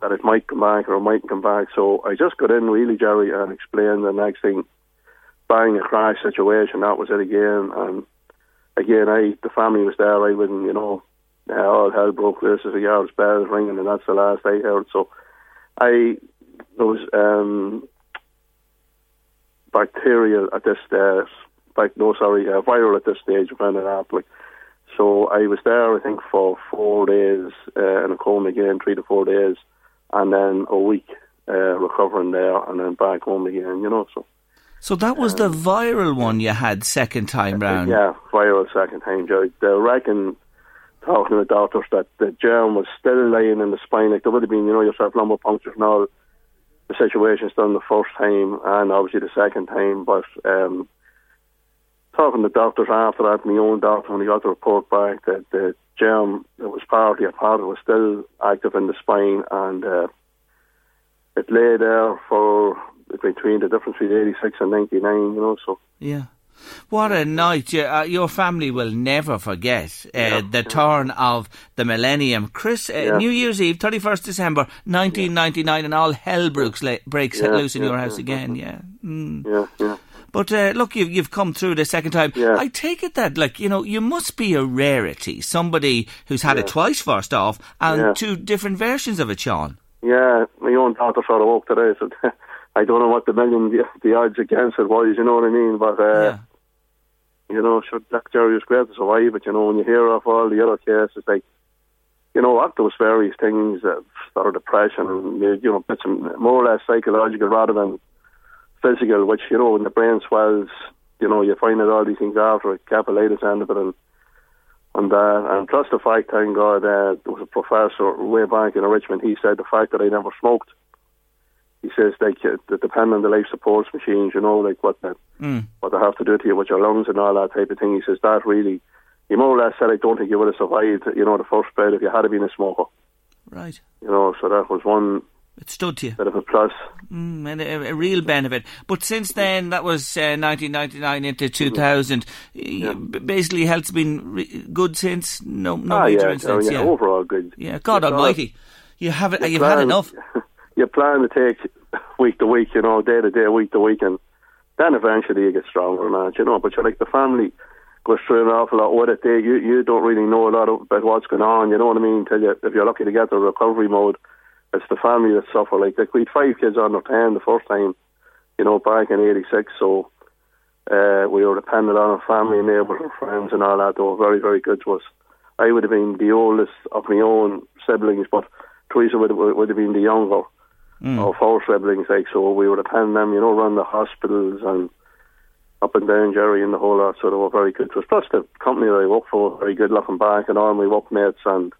that it might come back or it mightn't come back." So I just got in really, Jerry, and explained the next thing. Bang, a crash situation. That was it again, and again, I the family was there. I wouldn't, you know, all hell broke loose as a yard's bells ringing, and that's the last I heard. So, I there was um, bacterial at this stage. Like, no, sorry, uh, viral at this stage. Found it out. Like, so I was there, I think, for four days uh, in a coma again, three to four days, and then a week uh, recovering there, and then back home again. You know, so. So that was the viral one you had second time round. Yeah, viral second time, Joe. They reckon, talking to doctors, that the germ was still laying in the spine. Like there would have been, you know, yourself lumbar punctures and all the situations done the first time and obviously the second time. But um, talking to doctors after that, my own doctor, when he got the report back, that the germ that was partly a part of it was still active in the spine and uh, it lay there for between the difference between 86 and 99, you know, so. Yeah. What a night. Uh, your family will never forget uh, Yeah, the turn of the millennium. Chris, uh, Yeah. New Year's Eve, 31st December 1999, and all hell breaks, breaks loose in your house again, yeah. Mm. Yeah, yeah. But uh, look, you've, you've come through the second time. Yeah. I take it that, like, you know, you must be a rarity. Somebody who's had it twice, first off, and Yeah. two different versions of it, Sean. Yeah, my own daughter sort of woke today. So I don't know what the million the, the odds against it was. You know what I mean? But uh, yeah. you know, sure, Jack Jerry was great to survive. But you know, when you hear of all the other cases, like you know, after those various things, uh, sort of depression, you know, bits of- more or less psychological rather than physical. Which you know, when the brain swells, you know, you find out all these things after it, capillitis end of it, and and uh, and plus the fact, thank God, uh, there was a professor way back in Richmond. He said the fact that I never smoked. He says like uh, that depending on the life support machines, you know, like what the Mm. what they have to do to you with your lungs and all that type of thing. He says that really, he more or less said, I don't think you would have survived, you know, the first bout if you had been a smoker. Right. You know, so that was one It stood to you. bit of a plus. Mm, and a, a real benefit. But since then, that was uh, 1999 into 2000. y- b- Basically, health's been re- good since. No, no ah, major yeah, oh, incidents. yeah, Yeah, overall good. yeah. God You sort of- Almighty, you have it. you You've had enough. You plan to take week to week, you know, day to day, week to week, and then eventually you get stronger that, you know. But you're like the family goes through an awful lot with it. They, you you don't really know a lot about what's going on, you know what I mean? Until you, if you're lucky to get the recovery mode, it's the family that suffer. Like, we had five kids under ten the first time, you know, back in '86. So uh, we were dependent on our family, and neighbours, and friends, and all that. They were very, very good to us. I would have been the oldest of my own siblings, but Teresa would, would, would have been the younger of four siblings. Like so, we were dependent on them, you know, run the hospitals and up and down Jerry and the whole lot. So they were very good to us. Plus the company that I work for, very good looking back, and all my workmates, and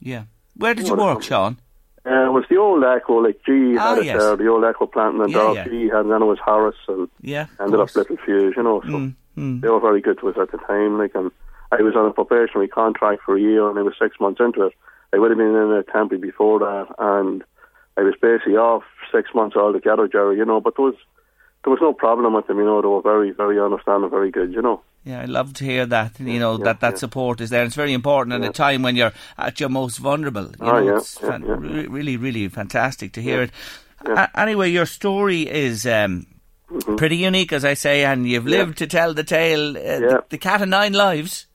Yeah. Where did you work, Sean? Uh, it was the old Echo, like G Ah, had it yes. there, the old Echo plant and Yeah, Dog yeah. G had, and then it was Harris and Yeah. ended up course. Littelfuse, you know. So Mm, mm. they were very good to us at the time. Like, and I was on a probationary contract for a year, and I was six months into it. I would have been in a temporary before that, and I was basically off six months altogether, Jerry. You know, but there was there was no problem with them. You know, they were very very understanding, very good. You know. Yeah, I love to hear that. You know Yeah, that that yeah. support is there. It's very important at a time when you're at your most vulnerable. You Oh, know, yeah, it's yeah, fan- yeah. re- really, really fantastic to hear Yeah. it. Yeah. A- anyway, your story is um, Mm-hmm. pretty unique, as I say, and you've lived to tell the tale. Uh, the, the cat of nine lives.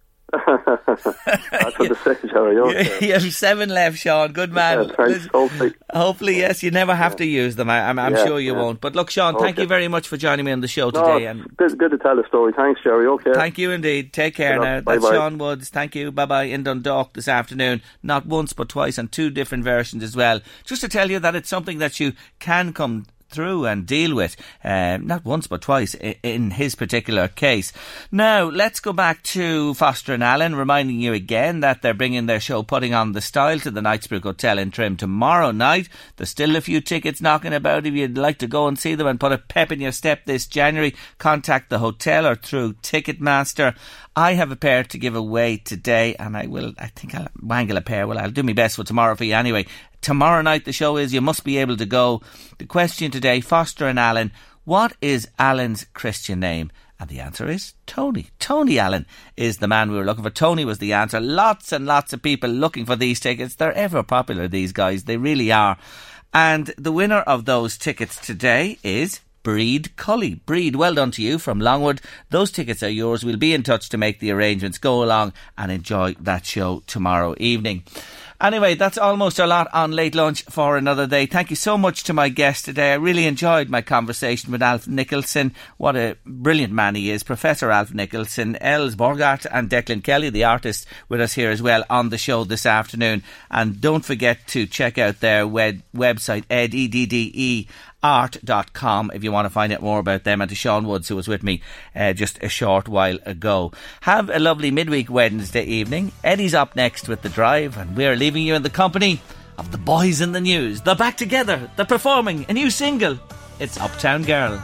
That's what the Jerry. Okay. you have seven left, Sean. Good man. Yeah, thanks. Hopefully. Hopefully, yes. You never have to use them. I, I'm, I'm Yeah, sure you yeah. won't. But look, Sean, thank you very much for joining me on the show No, today. And good, good to tell the story. Thanks, Jerry. Okay. Thank you indeed. Take care Good now. That's Bye-bye. Sean Woods. Thank you. Bye bye in Dundalk this afternoon. Not once but twice and two different versions as well. Just to tell you that it's something that you can come through and deal with. Um, not once but twice in his particular case. Now, let's go back to Foster and Allen, reminding you again that they're bringing their show Putting on the Style to the Knightsbrook Hotel in Trim tomorrow night. There's still a few tickets knocking about. If you'd like to go and see them and put a pep in your step this January, contact the hotel or through Ticketmaster. I have a pair to give away today, and I will. I think I'll wangle a pair. Well, I'll do my best for tomorrow for you anyway. Tomorrow night the show is. You must be able to go. The question today, Foster and Allen. What is Allen's Christian name? And the answer is Tony. Tony Allen is the man we were looking for. Tony was the answer. Lots and lots of people looking for these tickets. They're ever popular, these guys. They really are. And the winner of those tickets today is Breed Cully. Breed, well done to you from Longwood. Those tickets are yours. We'll be in touch to make the arrangements. Go along and enjoy that show tomorrow evening. Anyway, that's almost a lot on late lunch for another day. Thank you so much to my guest today. I really enjoyed my conversation with Alf Nicholson. What a brilliant man he is. Professor Alf Nicholson, Els Borghart and Declan Kelly, the artist, with us here as well on the show this afternoon. And don't forget to check out their web- website, ed, E-D-D-E, art.com if you want to find out more about them and to Sean Woods who was with me uh, just a short while ago. Have a lovely midweek Wednesday evening. Eddie's up next with The Drive and we're leaving you in the company of the boys in the news. They're back together. They're performing a new single. It's Uptown Girl.